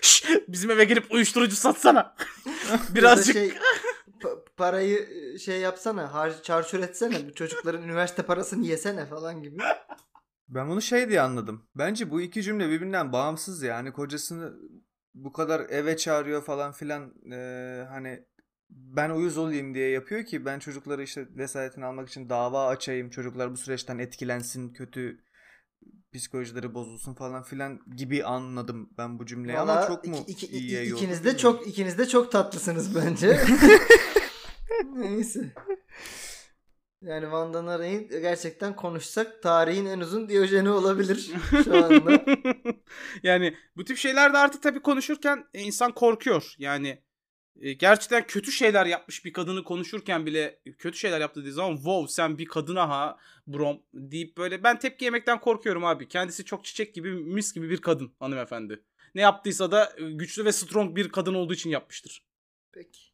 Şş, bizim eve gelip uyuşturucu satsana. Birazcık. Şey, pa- parayı e, şey yapsana, har çarçur etsene. Bu çocukların üniversite parasını yesene falan gibi. Ben bunu şey diye anladım. Bence bu iki cümle birbirinden bağımsız yani. Kocasını bu kadar eve çağırıyor falan filan eee, hani ben uyuz olayım diye yapıyor ki ben çocukları işte vesayetini almak için dava açayım. Çocuklar bu süreçten etkilensin, kötü psikolojileri bozulsun falan filan gibi anladım ben bu cümleyi ama Valla çok mu iki- iki- iyiye yordu ikiniz de çok ikiniz de çok tatlısınız bence. Neyse. Yani Van Danara'yı gerçekten konuşsak tarihin en uzun Diyojeni olabilir şu anda. yani bu tip şeylerde artık tabii konuşurken e, insan korkuyor. Yani e, gerçekten kötü şeyler yapmış bir kadını konuşurken bile kötü şeyler yaptı dediği zaman wow sen bir kadına ha brom deyip böyle ben tepki yemekten korkuyorum abi. Kendisi çok çiçek gibi mis gibi bir kadın hanımefendi. Ne yaptıysa da e, güçlü ve strong bir kadın olduğu için yapmıştır. Peki.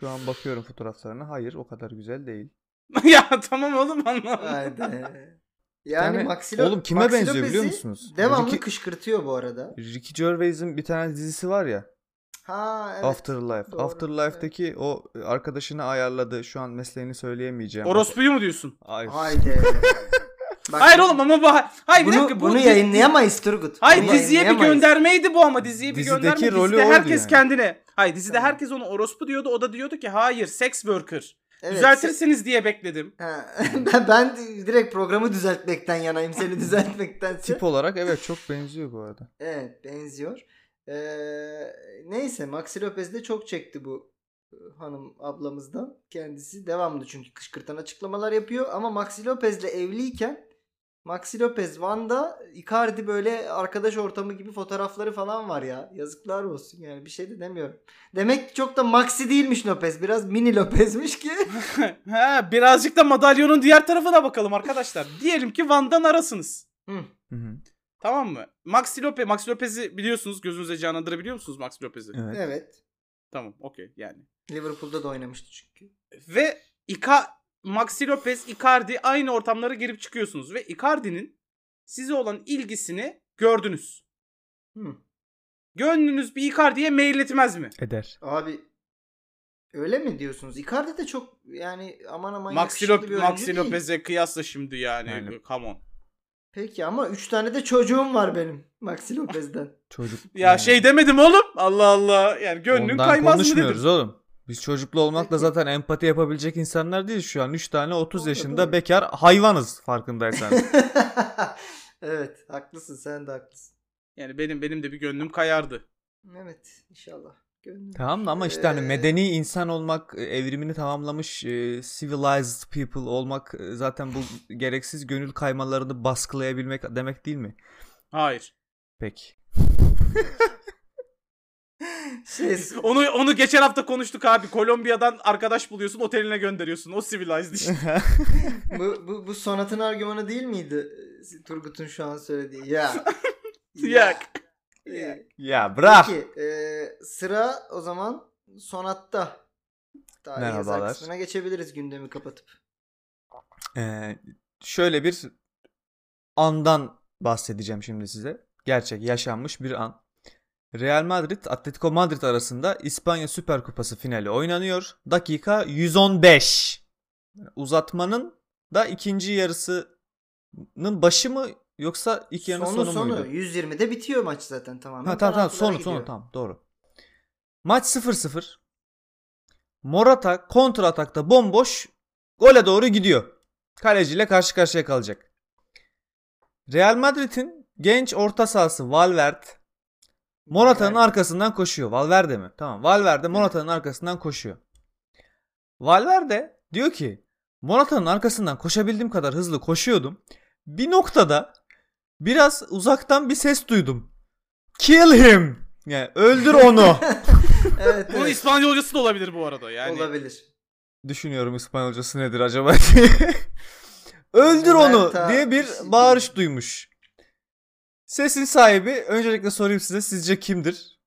Şu an bakıyorum fotoğraflarına. Hayır, o kadar güzel değil. ya tamam oğlum anladım. Haydi. Yani Yani, Maxi Lo- oğlum kime Maxi benziyor biliyor musunuz? Devamlı Ricky- kışkırtıyor bu arada. Ricky Gervais'in bir tane dizisi var ya. Ha evet. Afterlife. doğru, Afterlife'daki o arkadaşını ayarladı. Şu an mesleğini söyleyemeyeceğim. Orospuyu mu diyorsun? Ay. Haydi. Bak, Hayır oğlum ama bu hayır bir bunu, dakika bu bunu dizi- yayınlayamayız Turgut. Hayır Bunu diziye bir yayınlayamayız. göndermeydi bu ama diziye bir Dizideki gönderme. rolü Dizide oydu herkes yani. kendine. Hayır dizide Tamam. herkes onu orospu diyordu. O da diyordu ki hayır sex worker. Evet, Düzeltirsiniz diye bekledim. Ha, ben, ben direkt programı düzeltmekten yanayım seni düzeltmektense. Tip olarak evet çok benziyor bu arada. Evet benziyor. Ee, neyse Maxi Lopez de çok çekti bu e, hanım ablamızdan. Kendisi devamlı çünkü kışkırtan açıklamalar yapıyor. Ama Maxi Lopez'le evliyken Maxi Lopez, Van'da Icardi böyle arkadaş ortamı gibi fotoğrafları falan var ya. Yazıklar olsun yani bir şey de demiyorum. Demek ki çok da Maxi değilmiş Lopez. Biraz mini Lopez'miş ki. ha, birazcık da madalyonun diğer tarafına bakalım arkadaşlar. Diyelim ki Van'dan arasınız. Hı. Hı hı. Tamam mı? Maxi Lopez, Maxi Lopez'i biliyorsunuz. Gözünüze canlandırabiliyor musunuz Maxi Lopez'i? Evet. Evet. Tamam, okey yani. Liverpool'da da oynamıştı çünkü. Ve Ika Maxi Lopez, Icardi aynı ortamlara girip çıkıyorsunuz ve Icardi'nin size olan ilgisini gördünüz. Hı. Gönlünüz bir Icardi'ye meyletmez mi? Eder. Abi öyle mi diyorsunuz? Icardi de çok yani aman aman Maxi, Lop- Maxi değil. Lopez'e kıyasla şimdi yani. Aynen. Come on. Peki ama 3 tane de çocuğum var benim Maxi Lopez'den. Çocuk. Ya şey demedim oğlum. Allah Allah. Yani gönlün Ondan kaymaz mı konuşmuyoruz dedim. oğlum. Biz çocuklu olmakla zaten empati yapabilecek insanlar değiliz şu an. 3 tane 30 Doğru, yaşında doğru. bekar hayvanız farkındaysan. evet haklısın sen de haklısın. Yani benim benim de bir gönlüm kayardı. Evet inşallah. Gönlüm. tamam da ama işte hani Ee, medeni insan olmak, e, evrimini tamamlamış e, civilized people olmak e, zaten bu gereksiz gönül kaymalarını baskılayabilmek demek değil mi? Hayır. Peki. Şey, Onu onu geçen hafta konuştuk abi. Kolombiya'dan arkadaş buluyorsun, oteline gönderiyorsun. O civilized işte. bu, bu, bu sonatın argümanı değil miydi? Ee, Turgut'un şu an söylediği. Ya. Ee, ya bırak. Peki e, sıra o zaman sonatta. Tarihi Merhabalar. kısmına geçebiliriz gündemi kapatıp. Ee, şöyle bir andan bahsedeceğim şimdi size. Gerçek yaşanmış bir an. Real Madrid Atletico Madrid arasında İspanya Süper Kupası finali oynanıyor. Dakika 115. Uzatmanın da ikinci yarısının başı mı yoksa ilk yarının sonu sonu, sonu. muydu? 120'de bitiyor maç zaten tamamen. Ha tamam tamam sonu gidiyor. sonu tamam doğru. Maç 0-0. Morata kontra atakta bomboş gole doğru gidiyor. Kaleciyle karşı karşıya kalacak. Real Madrid'in genç orta sahası Valverde Morata'nın Valverde. arkasından koşuyor. Valverde mi? Tamam. Valverde Morata'nın arkasından koşuyor. Valverde diyor ki Morata'nın arkasından koşabildiğim kadar hızlı koşuyordum. Bir noktada biraz uzaktan bir ses duydum. Kill him. Yani öldür onu. evet, Bunun evet. İspanyolcası da olabilir bu arada. Yani olabilir. Düşünüyorum İspanyolcası nedir acaba diye. öldür onu diye bir bağırış duymuş. Sesin sahibi öncelikle sorayım size sizce kimdir?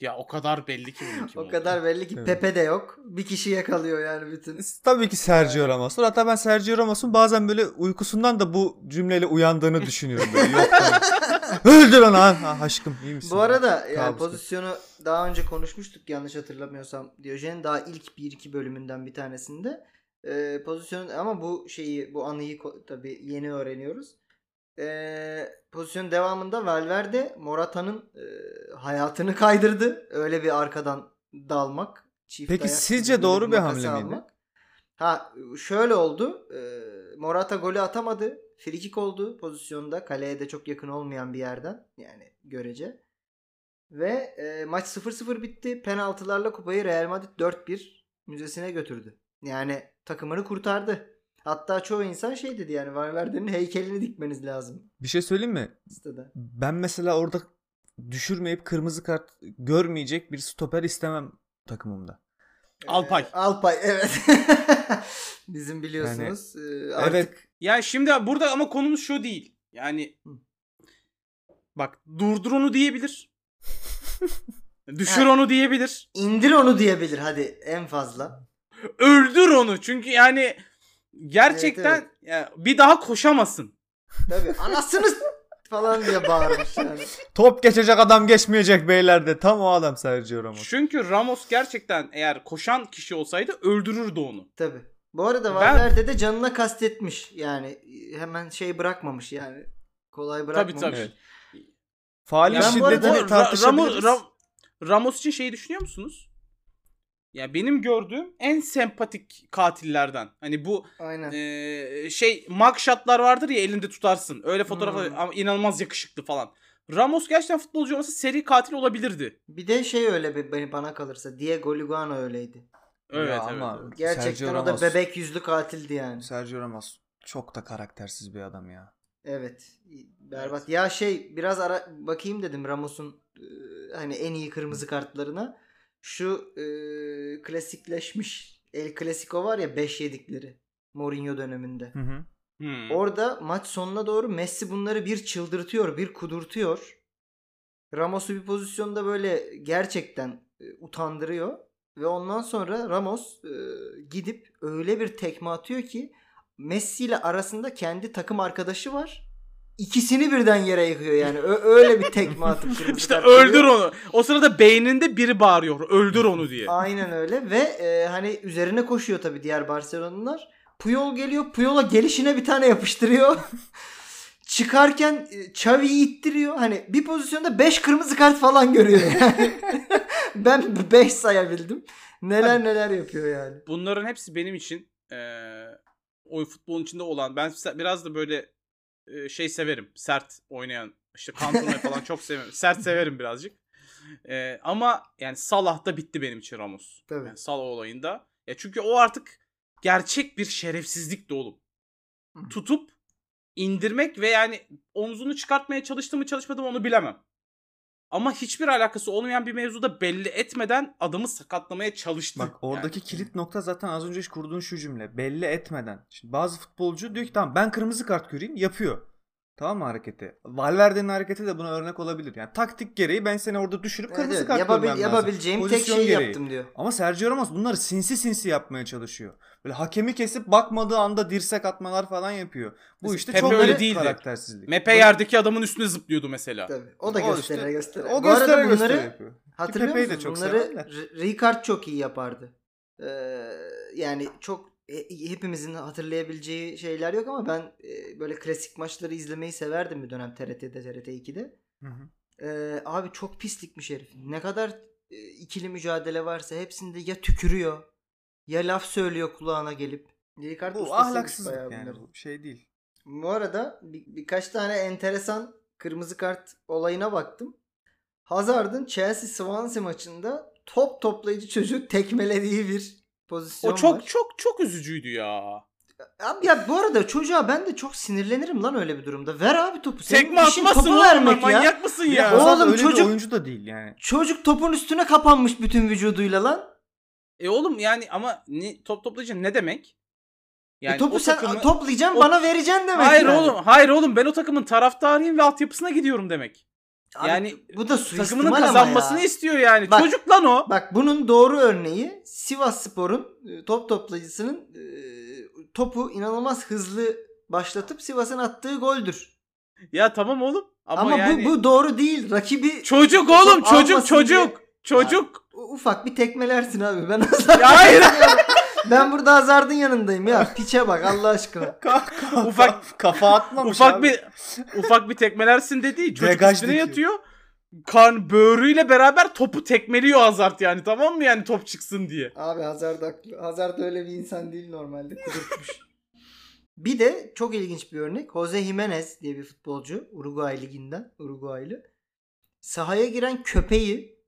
ya o kadar belli ki bunun kim O olduğu. kadar belli ki Evet. Pepe de yok. Bir kişi yakalıyor yani bütün. Tabii ki Sergio Ramos'tur. Hatta ben Sergio Ramos'un bazen böyle uykusundan da bu cümleyle uyandığını düşünüyorum. Böyle. Yok. Öldür onu. Ha, ha, aşkım iyi misin? Bu arada yani Kabus. pozisyonu daha önce konuşmuştuk yanlış hatırlamıyorsam. Diyojen'in daha ilk 1-2 bölümünden bir tanesinde. Ee, pozisyonu ama bu şeyi bu anıyı ko- tabii yeni öğreniyoruz. Ee, pozisyonun devamında Valverde Morata'nın e, hayatını kaydırdı. Öyle bir arkadan dalmak. Çift Peki ayak sizce doğru bir hamle miydi? Ha şöyle oldu. Ee, Morata golü atamadı. Frikik oldu pozisyonda. Kaleye de çok yakın olmayan bir yerden. Yani görece. Ve e, maç 0-0 bitti. Penaltılarla kupayı Real Madrid 4-1 müzesine götürdü. Yani takımını kurtardı. Hatta çoğu insan şey dedi yani Valverde'nin heykelini dikmeniz lazım Bir şey söyleyeyim mi? sitede. Ben mesela orada düşürmeyip kırmızı kart görmeyecek bir stoper istemem takımımda. Alpay. Ee, Alpay evet. Bizim biliyorsunuz. e, artık Evet. Yani şimdi burada ama konumuz şu değil. Yani Hı. bak durdur onu diyebilir. Düşür Ha. onu diyebilir. indir onu diyebilir hadi en fazla. Öldür onu. Çünkü yani gerçekten Evet, ya bir daha koşamasın. Tabii anasını falan diye bağırmış yani. Top geçecek adam geçmeyecek beyler de. Tam o adam Sergio Ramos. Çünkü Ramos gerçekten eğer koşan kişi olsaydı öldürürdü onu. Tabii. Bu arada Ben- Valverde de canına kastetmiş. Yani hemen şey bırakmamış yani. Kolay Tabii bırakmamış. tabii. Evet. Faalin Ben bu arada- şiddetini Ra- tartışabiliriz. Ramos, Ra- Ramos için şeyi düşünüyor musunuz? Ya benim gördüğüm en sempatik katillerden. Hani bu Aynen. Ee, şey mugshotlar vardır ya elinde tutarsın. Öyle fotoğraflar Hmm. ama inanılmaz yakışıklı falan. Ramos gerçekten futbolcu olmasa seri katil olabilirdi. Bir de şey öyle bir- beni bana kalırsa. Diego Lugano öyleydi. Evet Ya evet. ama evet. Gerçekten Sergio o da Ramos- bebek yüzlü katildi yani. Sergio Ramos çok da karaktersiz bir adam ya. Evet. Berbat. Ya şey biraz ara bakayım dedim Ramos'un e, hani en iyi kırmızı kartlarına. Şu e, klasikleşmiş El Clasico var ya 5 yedikleri Mourinho döneminde. Hı hı. Hmm. Orada maç sonuna doğru Messi bunları bir çıldırtıyor, bir kudurtuyor. Ramos'u bir pozisyonda böyle gerçekten e, utandırıyor ve ondan sonra Ramos e, gidip öyle bir tekme atıyor ki Messi ile arasında kendi takım arkadaşı var. İkisini birden yere yıkıyor yani. Ö- öyle bir tekme atıp kırmızı İşte öldür veriyor. onu. O sırada beyninde biri bağırıyor. Öldür onu diye. Aynen öyle ve e, hani üzerine koşuyor tabii diğer Barcelona'lılar. Puyol geliyor. Puyol'a gelişine bir tane yapıştırıyor. Çıkarken e, Xavi'yi ittiriyor. Hani bir pozisyonda 5 kırmızı kart falan görüyor yani. ben 5 sayabildim. Neler neler yapıyor yani. Bunların hepsi benim için eee oy futbolun içinde olan. Ben biraz da böyle şey severim. Sert oynayan. işte Cantona'yı falan çok severim. Sert severim birazcık. Eee, ama yani Salah'ta bitti benim için Ramos. Tabii. Yani Salah olayında. Ya çünkü o artık gerçek bir şerefsizlik de oğlum. Tutup indirmek ve yani omzunu çıkartmaya çalıştı mı çalışmadı mı onu bilemem. Ama hiçbir alakası olmayan bir mevzuda belli etmeden adamı sakatlamaya çalıştı. Bak oradaki Yani. kilit nokta zaten az önce kurduğun şu cümle. Belli etmeden. Şimdi bazı futbolcu diyor ki tamam ben kırmızı kart göreyim yapıyor. Tamam mı hareketi? Valverde'nin hareketi de buna örnek olabilir. Yani taktik gereği ben seni orada düşürüp Evet, kırmızı evet. kart Yapabil- görmem lazım. yapabileceğim tek Pozisyon şeyi gereği. yaptım diyor. Ama Sergio Ramos bunları sinsi sinsi yapmaya çalışıyor. Böyle hakemi kesip bakmadığı anda dirsek atmalar falan yapıyor. Bu Mesela işte Pepe çok öyle değildi. karaktersizlik. Mepe yerdeki adamın üstüne zıplıyordu mesela. Tabii. O da göstere işte- göstere. O göstere bunları göstere yapıyor. Hatırlıyor Pepe'yi de musun? çok Bunları Ricard çok iyi yapardı. Ee, yani çok hepimizin hatırlayabileceği şeyler yok ama ben e, böyle klasik maçları izlemeyi severdim bir dönem TRT'de TRT 2'de. Hı hı. Ee, abi çok pislikmiş herif. Ne kadar e, ikili mücadele varsa hepsinde ya tükürüyor ya laf söylüyor kulağına gelip. Deli Bu ahlaksızlık yani bu şey değil. Bu arada bir, birkaç tane enteresan kırmızı kart olayına baktım. Hazard'ın Chelsea Swansea maçında top toplayıcı çocuğu tekmelediği bir pozisyon O çok var. çok çok üzücüydü ya. Abi ya bu arada çocuğa ben de çok sinirlenirim lan öyle bir durumda. Ver abi topu. Senin Tekme işin atmasın topu oğlum vermek ya. manyak mısın ya? Ya Hazard Oğlum öyle çocuk- bir oyuncu da değil yani. Çocuk topun üstüne kapanmış bütün vücuduyla lan. E oğlum yani ama ne, top toplayıcı ne demek? Yani e topu o sen takımı- toplayacaksın o- bana vereceksin demek Hayır yani. oğlum, hayır oğlum ben o takımın taraftarıyım ve altyapısına gidiyorum demek. Abi, yani bu da Takımının kazanmasını ya. istiyor yani. Bak- Çocuk lan o. Bak bunun doğru örneği Sivas Spor'un e, top toplayıcısının e, topu inanılmaz hızlı başlatıp Sivas'ın attığı goldür. Ya tamam oğlum. Ama, Ama, yani bu, bu doğru değil. Rakibi çocuk oğlum, çocuk çocuk. diye- Çocuk. U- ufak bir tekmelersin abi. Ben Ya hayır. ben burada Hazard'ın yanındayım ya. Piçe bak Allah aşkına. Ufak- kafa atmamış ufak abi. bir ufak bir tekmelersin dediği çocuk Degaj üstüne dikiyor. yatıyor. Kan böğrüyle beraber topu tekmeliyor Hazard yani tamam mı yani top çıksın diye. Abi Hazard haklı. Hazard öyle bir insan değil normalde. Kudurtmuş. bir de çok ilginç bir örnek. Jose Jimenez diye bir futbolcu. Uruguay liginden. Uruguaylı. Sahaya giren köpeği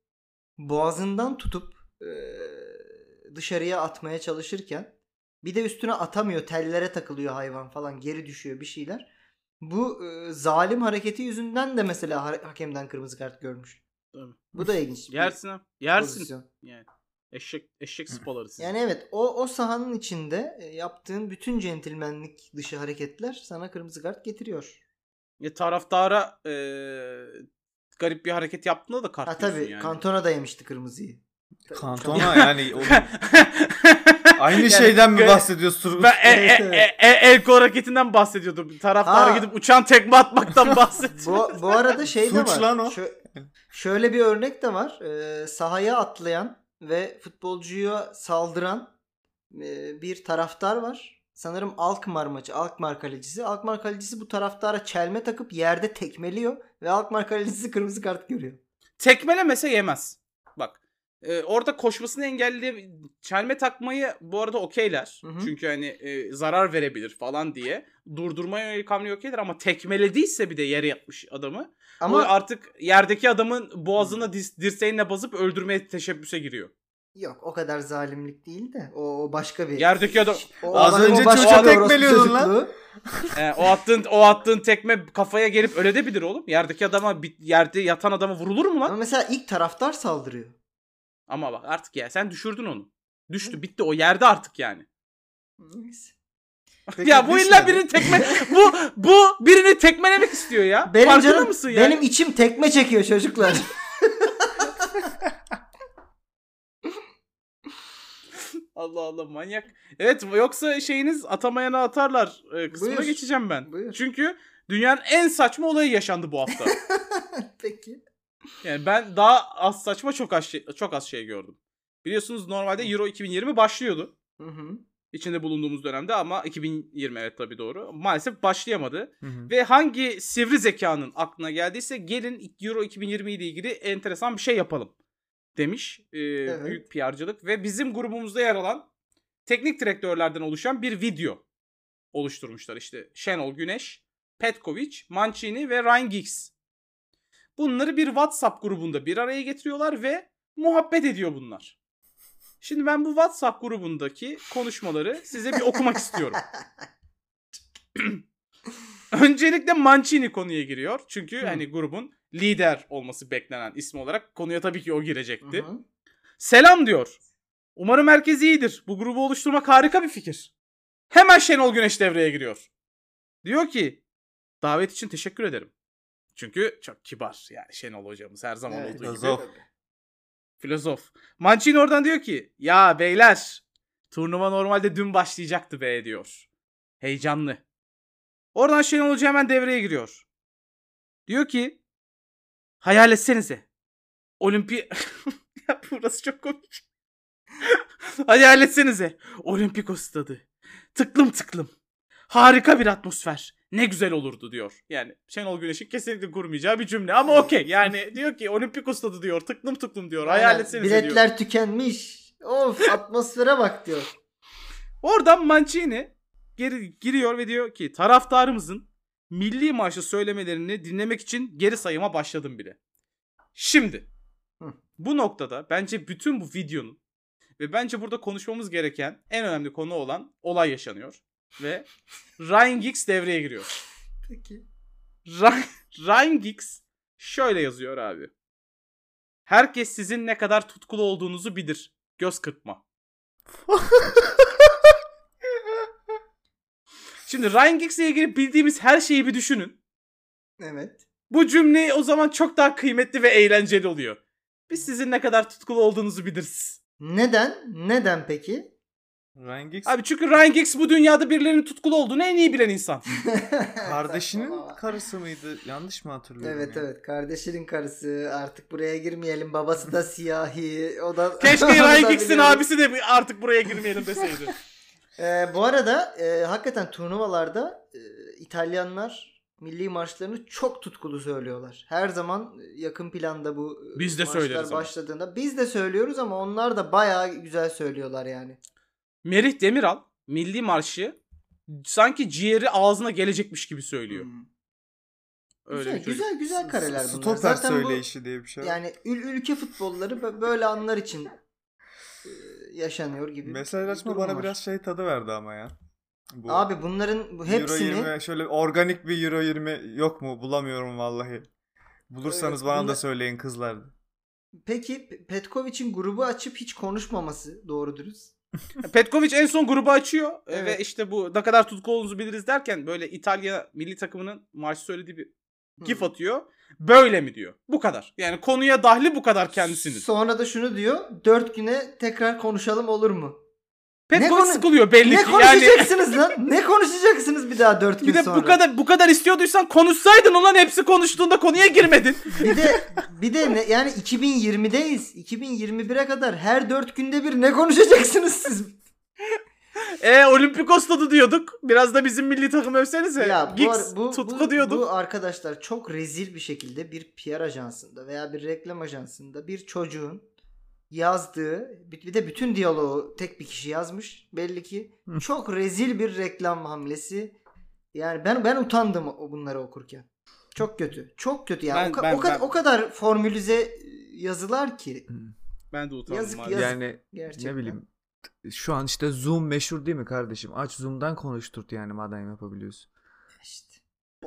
boğazından tutup e, dışarıya atmaya çalışırken bir de üstüne atamıyor. Tellere takılıyor hayvan falan. Geri düşüyor bir şeyler. Bu e, zalim hareketi yüzünden de mesela ha- hakemden kırmızı kart görmüş. Tabii. Bu da ilginç. Yersin ha. Yersin. pozisyon. Yani. Eşek eşek spaları siz. Yani evet o o sahanın içinde e, yaptığın bütün centilmenlik dışı hareketler sana kırmızı kart getiriyor. Ya taraftara e, garip bir hareket yaptığında da kart Ha tabii yani. Kantona da yemişti kırmızıyı. Kantona yani o- aynı Yani şeyden mi Turgut? Ben e, e, e, e, el kol hareketinden bahsediyordum. Taraftara gidip uçan tekme atmaktan bahsediyorum. Bu, bu arada şey de Suç var. lan o. Şö- şöyle bir örnek de var. Ee, sahaya atlayan ve futbolcuya saldıran e, bir taraftar var. Sanırım Alkmaar maçı. Alkmaar kalecisi. Alkmaar kalecisi bu taraftara çelme takıp yerde tekmeliyor ve Alkmaar kalecisi kırmızı kart görüyor. Tekmelemese yemez. Bak. E, orada koşmasını engelleye çelme takmayı bu arada okeyler. Hı hı. Çünkü hani e, zarar verebilir falan diye. Durdurmaya yönelik hamle okeyler ama tekmelediyse bir de yere yatmış adamı. Ama o artık yerdeki adamın boğazına dis- dirseğinle basıp öldürmeye teşebbüse giriyor. Yok o kadar zalimlik değil de o, o başka bir. Yerdeki adam O Az önce çocuğa tekmeliyordun lan. çocukluğu. e, o attığın o attığın tekme kafaya gelip öyle de bilir oğlum. Yerdeki adama bir- yerde yatan adama vurulur mu lan? Ama mesela ilk taraftar saldırıyor. Ama bak artık ya sen düşürdün onu. Düştü bitti o yerde artık yani. Peki ya bu illa birini tekme bu bu birini tekmelemek istiyor ya. Benim Farkında canım mısın yani? benim içim tekme çekiyor çocuklar. Allah Allah manyak. Evet yoksa şeyiniz atamayana atarlar e, kısmına Buyur. geçeceğim ben. Buyur. Çünkü dünyanın en saçma olayı yaşandı bu hafta. Peki. Yani ben daha az saçma çok az şey, çok az şey gördüm. Biliyorsunuz normalde Euro 2020 başlıyordu. Hı hı. içinde bulunduğumuz dönemde ama 2020 evet tabii doğru. Maalesef başlayamadı. Hı hı. Ve hangi sivri zekanın aklına geldiyse gelin Euro 2020 ile ilgili enteresan bir şey yapalım demiş. Ee, Büyük PR'cılık ve bizim grubumuzda yer alan teknik direktörlerden oluşan bir video oluşturmuşlar. İşte Şenol Güneş, Petkovic, Mancini ve Ryan Giggs. Bunları bir WhatsApp grubunda bir araya getiriyorlar ve muhabbet ediyor bunlar. Şimdi ben bu WhatsApp grubundaki konuşmaları size bir okumak istiyorum. Öncelikle Mancini konuya giriyor. Çünkü Hı. hani grubun lider olması beklenen ismi olarak konuya tabii ki o girecekti. Hı hı. Selam diyor. Umarım herkes iyidir. Bu grubu oluşturmak harika bir fikir. Hemen Şenol Güneş devreye giriyor. Diyor ki davet için teşekkür ederim. Çünkü çok kibar yani Şenol hocamız her zaman Evet, olduğu gibi. filozof. Filozof. Mancini oradan diyor ki ya beyler turnuva normalde dün başlayacaktı be diyor. Heyecanlı. Oradan Şenol Hoca hemen devreye giriyor. Diyor ki hayal etsenize. Olimpi... ya burası çok komik. Hadi halletsenize. Olimpikos stadı. Tıklım tıklım. Harika bir atmosfer. Ne güzel olurdu diyor. Yani Şenol Güneş'in kesinlikle kurmayacağı bir cümle ama okey. Yani diyor ki Olimpikos stadı diyor. Tıklım tıklım diyor. Hayal Aynen, etsenize diyor. Biletler tükenmiş. Of atmosfere bak diyor. Oradan Mancini geri giriyor ve diyor ki taraftarımızın milli marşı söylemelerini dinlemek için geri sayıma başladım bile. Şimdi Hı. bu noktada bence bütün bu videonun ve bence burada konuşmamız gereken en önemli konu olan olay yaşanıyor. Ve Ryan Giggs devreye giriyor. Peki. Ryan, Ryan Giggs şöyle yazıyor abi. Herkes sizin ne kadar tutkulu olduğunuzu bilir. Göz kırpma. Şimdi Ryan Giggs'le ilgili bildiğimiz her şeyi bir düşünün. Evet. Bu cümle o zaman çok daha kıymetli ve eğlenceli oluyor. Biz sizin ne kadar tutkulu olduğunuzu biliriz. Neden? Neden peki? Ryan Giggs Abi çünkü Ryan Giggs bu dünyada birilerinin tutkulu olduğunu en iyi bilen insan. kardeşinin karısı mıydı? Yanlış mı hatırlıyorum? Evet ya? evet kardeşinin karısı artık buraya girmeyelim babası da siyahi o da Keşke da Ryan Giggs'in abisi de artık buraya girmeyelim deseydi. Ee, bu arada e, hakikaten turnuvalarda e, İtalyanlar milli marşlarını çok tutkulu söylüyorlar. Her zaman yakın planda bu e, Biz de maçlar söyleriz ama. başladığında biz de söylüyoruz ama onlar da bayağı güzel söylüyorlar yani. Merih Demiral milli marşı sanki ciğeri ağzına gelecekmiş gibi söylüyor. Hmm. Öyle güzel, bir güzel güzel kareler bunlar. Stoper Zaten bu söyleyişi diye bir şey yani ül- ülke futbolları bö- böyle anlar için e, yaşanıyor gibi. bir Mesajlaşma durum bana var. biraz şey tadı verdi ama ya. Bu Abi bunların bu hepsini Euro 20 şöyle organik bir Euro 20 yok mu? Bulamıyorum vallahi. Bulursanız Evet, bana bunlar- da söyleyin kızlar. Peki Petkovic'in grubu açıp hiç konuşmaması doğru dürüst. Petkovic en son grubu açıyor e, Evet. ve işte bu ne kadar tutkulu olduğunuzu biliriz derken böyle İtalya milli takımının marşı söylediği bir gif atıyor. Böyle mi diyor. Bu kadar. Yani konuya dahli bu kadar kendisinin. Sonra da şunu diyor. Dört güne tekrar konuşalım olur mu? Petkovic konu- sıkılıyor belli ne ki. Yani konuşacaksınız lan? Ne konuşacaksınız bir daha dört gün bir de sonra? bu kadar bu kadar istiyorduysan konuşsaydın ulan hepsi konuştuğunda konuya girmedin. Bir de bir de ne, yani 2020'deyiz. 2021'e kadar her dört günde bir ne konuşacaksınız siz? E Olimpikos stadı diyorduk. Biraz da bizim milli takım övsenize. Ya bu, Giggs, bu, tutku bu, diyorduk. bu arkadaşlar çok rezil bir şekilde bir PR ajansında veya bir reklam ajansında bir çocuğun yazdığı bir de bütün diyaloğu tek bir kişi yazmış belli ki çok rezil bir reklam hamlesi. Yani ben ben utandım o bunları okurken. Çok kötü. Çok kötü yani. Ben- o, ka- ben- o, kadar, ben- o kadar formülize yazılar ki Ben de utandım. Yazık, abi. yazık. Yani gerçekten. ne bileyim şu an işte Zoom meşhur değil mi kardeşim? Aç Zoom'dan konuşturt yani madem yapabiliyorsun. İşte.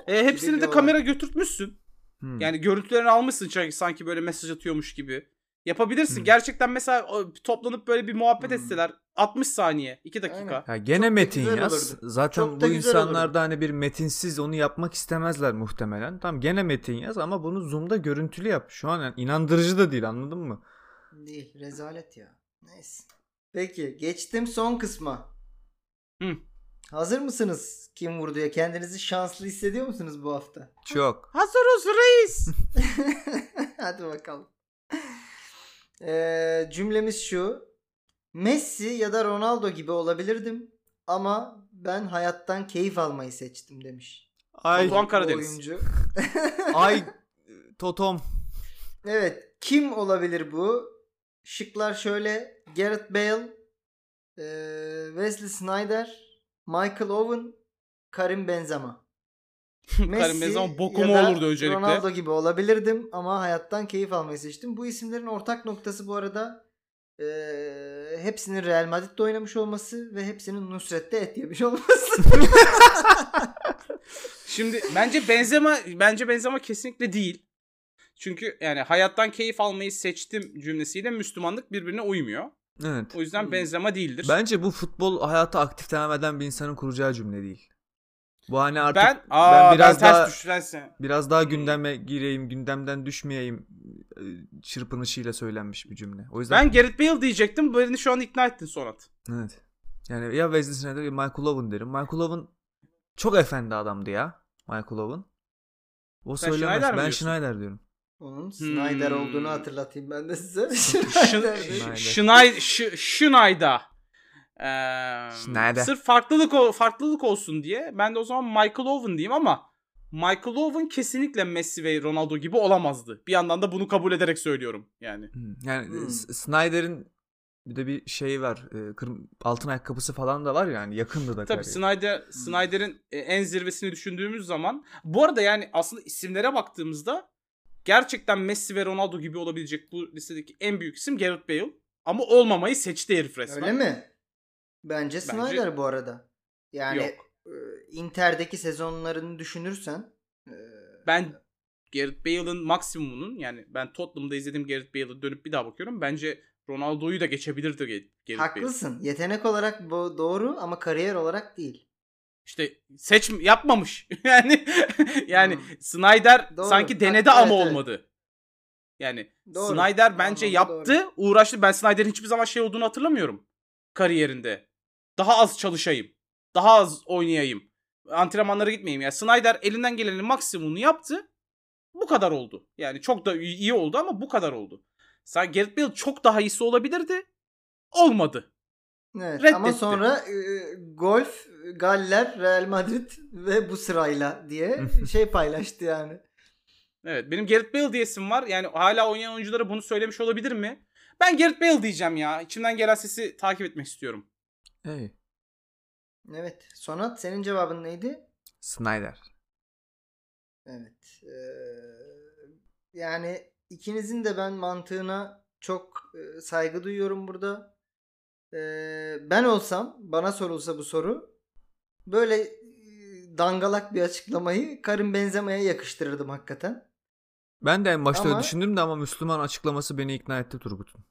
E, hepsini de kamera götürtmüşsün. Hmm. Yani görüntülerini almışsın sanki böyle mesaj atıyormuş gibi. Yapabilirsin. Hmm. Gerçekten mesela toplanıp böyle bir muhabbet Hmm. etseler 60 saniye, 2 dakika. Ya gene Çok metin yaz. olurdu. Zaten Çok bu insanlar olurdu. da hani bir metinsiz onu yapmak istemezler muhtemelen. Tamam gene metin yaz ama bunu Zoom'da görüntülü yap. Şu an yani inandırıcı da değil anladın mı? Değil. Rezalet ya. Neyse. Peki. Geçtim son kısma. Hı. Hazır mısınız? Kim vurduya? Kendinizi şanslı hissediyor musunuz bu hafta? Çok. Hazırız reis. Hadi bakalım. Ee, cümlemiz şu. Messi ya da Ronaldo gibi olabilirdim ama ben hayattan keyif almayı seçtim demiş. Ay Bu Karadeniz. Oyuncu. ay Totom. Evet. Kim olabilir bu? Şıklar şöyle. Gareth Bale, eee, Wesley Snyder, Michael Owen, Karim Benzema. Karim Benzema boku mu olurdu öncelikle? Ronaldo gibi olabilirdim ama hayattan keyif almayı seçtim. Bu isimlerin ortak noktası bu arada eee, hepsinin Real Madrid'de oynamış olması ve hepsinin Nusret'te et yemiş olması. Şimdi bence Benzema bence Benzema kesinlikle değil. Çünkü yani hayattan keyif almayı seçtim cümlesiyle Müslümanlık birbirine uymuyor. Evet. O yüzden. Benzema değildir. Bence bu futbol hayatı aktif devam eden bir insanın kuracağı cümle değil. Bu hani artık ben, aa, ben biraz ters daha düşerse. biraz daha gündeme gireyim, gündemden düşmeyeyim e, çırpınışıyla söylenmiş bir cümle. O yüzden Ben Gareth Bale diyecektim. Beni şu an ikna ettin Sonat. Evet. Yani ya Wesley Sneijder ya Michael Owen derim. Michael Owen çok efendi adamdı ya. Michael Owen. O Sen söylemez. Schneider ben diyorsun? Schneider diyorum. Onun Snyder Hmm. olduğunu hatırlatayım ben de size. Schneider. Schneider. Schneider. Ee, Schneider. Sırf farklılık o- farklılık olsun diye ben de o zaman Michael Owen diyeyim ama Michael Owen kesinlikle Messi ve Ronaldo gibi olamazdı. Bir yandan da bunu kabul ederek söylüyorum yani. Hmm, Yani Hmm. Snyder'in bir de bir şeyi var. E, kırm- altın ayakkabısı falan da var yani yakındı da Tabii. Snyder Snyder'in e, en zirvesini düşündüğümüz zaman bu arada yani aslında isimlere baktığımızda gerçekten Messi ve Ronaldo gibi olabilecek bu listedeki en büyük isim Gareth Bale ama olmamayı seçti herif resmen. Öyle mi? Bence Snyder bu arada. Yani Yok. Inter'deki sezonlarını düşünürsen e, Ben Gareth Bale'ın maksimumunun yani ben Tottenham'da izlediğim Gareth Bale'a dönüp bir daha bakıyorum. Bence Ronaldo'yu da geçebilirdi Ge- Gareth Bale. haklısın. Yetenek olarak bu doğru ama kariyer olarak değil. İşte seç yapmamış. yani yani Hmm. Snyder Doğru. sanki denedi ama evet, evet. olmadı. Yani Doğru. Snyder bence Anlamda yaptı, doğru. uğraştı. Ben Snyder'in hiçbir zaman şey olduğunu hatırlamıyorum kariyerinde. Daha az çalışayım. Daha az oynayayım. Antrenmanlara gitmeyeyim. Yani Snyder elinden gelenin maksimumunu yaptı. Bu kadar oldu. Yani çok da iyi oldu ama bu kadar oldu. Sen Gareth Bale çok daha iyisi olabilirdi. Olmadı. Evet, Reddetti. ama sonra e, golf, Galler, Real Madrid ve bu sırayla diye şey paylaştı yani. Evet benim Gareth Bale diyesim var. Yani hala oynayan oyunculara bunu söylemiş olabilir mi? Ben Gareth Bale diyeceğim ya. İçimden gelen sesi takip etmek istiyorum. Hey, Evet. Sonat senin cevabın neydi? Snyder. Evet. eee, yani ikinizin de ben mantığına çok e, saygı duyuyorum burada. Eee, ben olsam bana sorulsa bu soru böyle e, dangalak bir açıklamayı Karim Benzema'ya yakıştırırdım hakikaten. Ben de en başta Ama- düşündüm de ama Müslüman açıklaması beni ikna etti Turgut'un.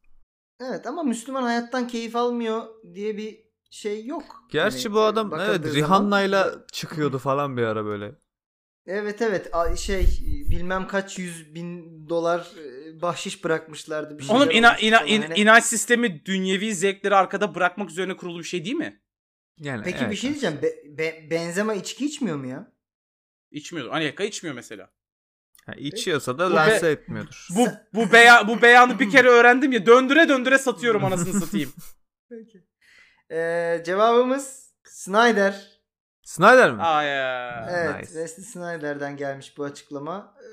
Evet ama Müslüman hayattan keyif almıyor diye bir şey yok. Gerçi Hani, bu adam evet zaman- Rihanna'yla çıkıyordu falan bir ara böyle. Evet evet şey bilmem kaç yüz bin dolar e, bahşiş bırakmışlardı. Bir Oğlum ina, ina, in- Hani- inanç sistemi dünyevi zevkleri arkada bırakmak üzerine kurulu bir şey değil mi? Yani Peki evet, bir şey diyeceğim. Be- Be- Benzema içki içmiyor mu ya? İçmiyordu. Anelka içmiyor mesela. Ha, içiyorsa da lanse be- etmiyordur. Bu bu beya, bu beyanı bir kere öğrendim ya döndüre döndüre satıyorum anasını satayım. Peki. Ee, cevabımız Snyder. Snyder mi? Aa ya. Evet, nice. Wesley Snyder'den gelmiş bu açıklama. Ee,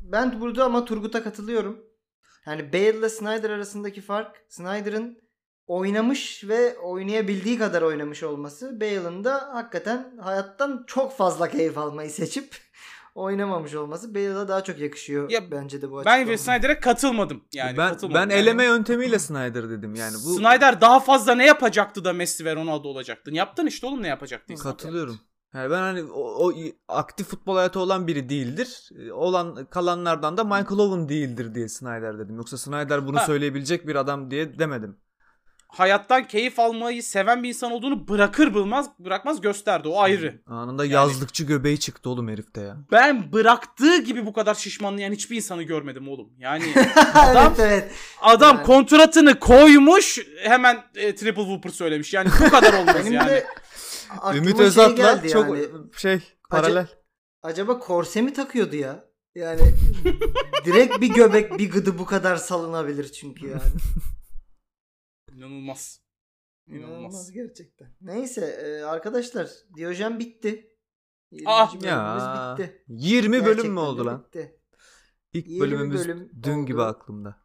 ben burada ama Turgut'a katılıyorum. Yani Bale ile Snyder arasındaki fark Snyder'ın oynamış ve oynayabildiği kadar oynamış olması. Bale'ın da hakikaten hayattan çok fazla keyif almayı seçip oynamamış olması Bale'a daha çok yakışıyor Ya, bence de bu Ben açıklama. Will Snyder'e katılmadım. Yani ben katılmadım ben yani. eleme yöntemiyle Snyder dedim yani. Bu Snyder daha fazla ne yapacaktı da Messi ve Ronaldo olacaktın? Yaptın işte oğlum ne yapacaktıysan. katılıyorum. Yani ben hani o, o aktif futbol hayatı olan biri değildir. Ee, Olan kalanlardan da Michael Owen değildir diye Snyder dedim. Yoksa Snyder bunu Ha. söyleyebilecek bir adam diye demedim. Hayattan keyif almayı seven bir insan olduğunu bırakır bırakmaz, bırakmaz gösterdi. O ayrı. Anında yazlıkçı göbeği çıktı oğlum herifte ya. Ben bıraktığı gibi bu kadar şişmanlayan hiçbir insanı görmedim oğlum. Yani adam evet evet. adam Yani- kontratını koymuş hemen e, triple whooper söylemiş. Yani bu kadar olmaz Benim yani. de Ümit şey Özat'la geldi çok yani. şey paralel. Acaba korse mi takıyordu ya? Yani direkt bir göbek bir gıdı bu kadar salınabilir çünkü yani. İnanılmaz. İnanılmaz İnanılmaz. gerçekten. Neyse e, arkadaşlar Diyojen bitti. 20. Ah! Ya bitti. 20 bölüm Gerçekten mü oldu lan? bitti. İlk 20 bölümümüz bölüm dün oldu. gibi aklımda.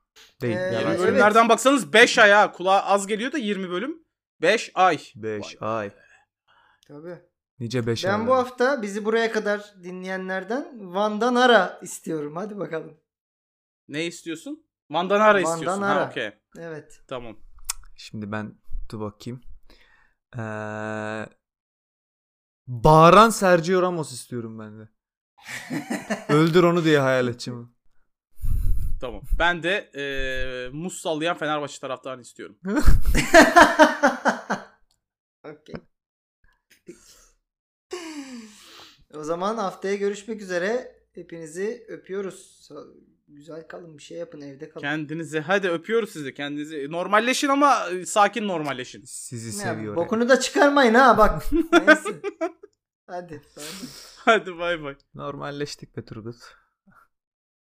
Değil. Ee, Yani evet. bölümlerden baksanız 5 ay ha. Kulağa az geliyor da 20 bölüm. 5 ay. 5 ay. Tabii. Nice 5 ay. Ben bu hafta bizi buraya kadar dinleyenlerden Van'dan ara istiyorum. Hadi bakalım. Ne istiyorsun? Vandanara Vandan istiyorsun. Ara. Ha okey. Evet. Tamam. Şimdi ben dur bakayım. Ee, bağıran Sergio Ramos istiyorum ben de. Öldür onu diye hayal edeceğim. Tamam. Ben de e, muz sallayan Fenerbahçe taraftarını istiyorum. Peki. O zaman haftaya görüşmek üzere. Hepinizi öpüyoruz. Güzel kalın bir şey yapın evde kalın. Kendinize hadi öpüyoruz sizi. Kendinizi normalleşin ama sakin normalleşin. Sizi seviyorum. bokunu da çıkarmayın ha bak. Neyse. Hadi. bay bay. Hadi bay bay. Normalleştik be Turgut.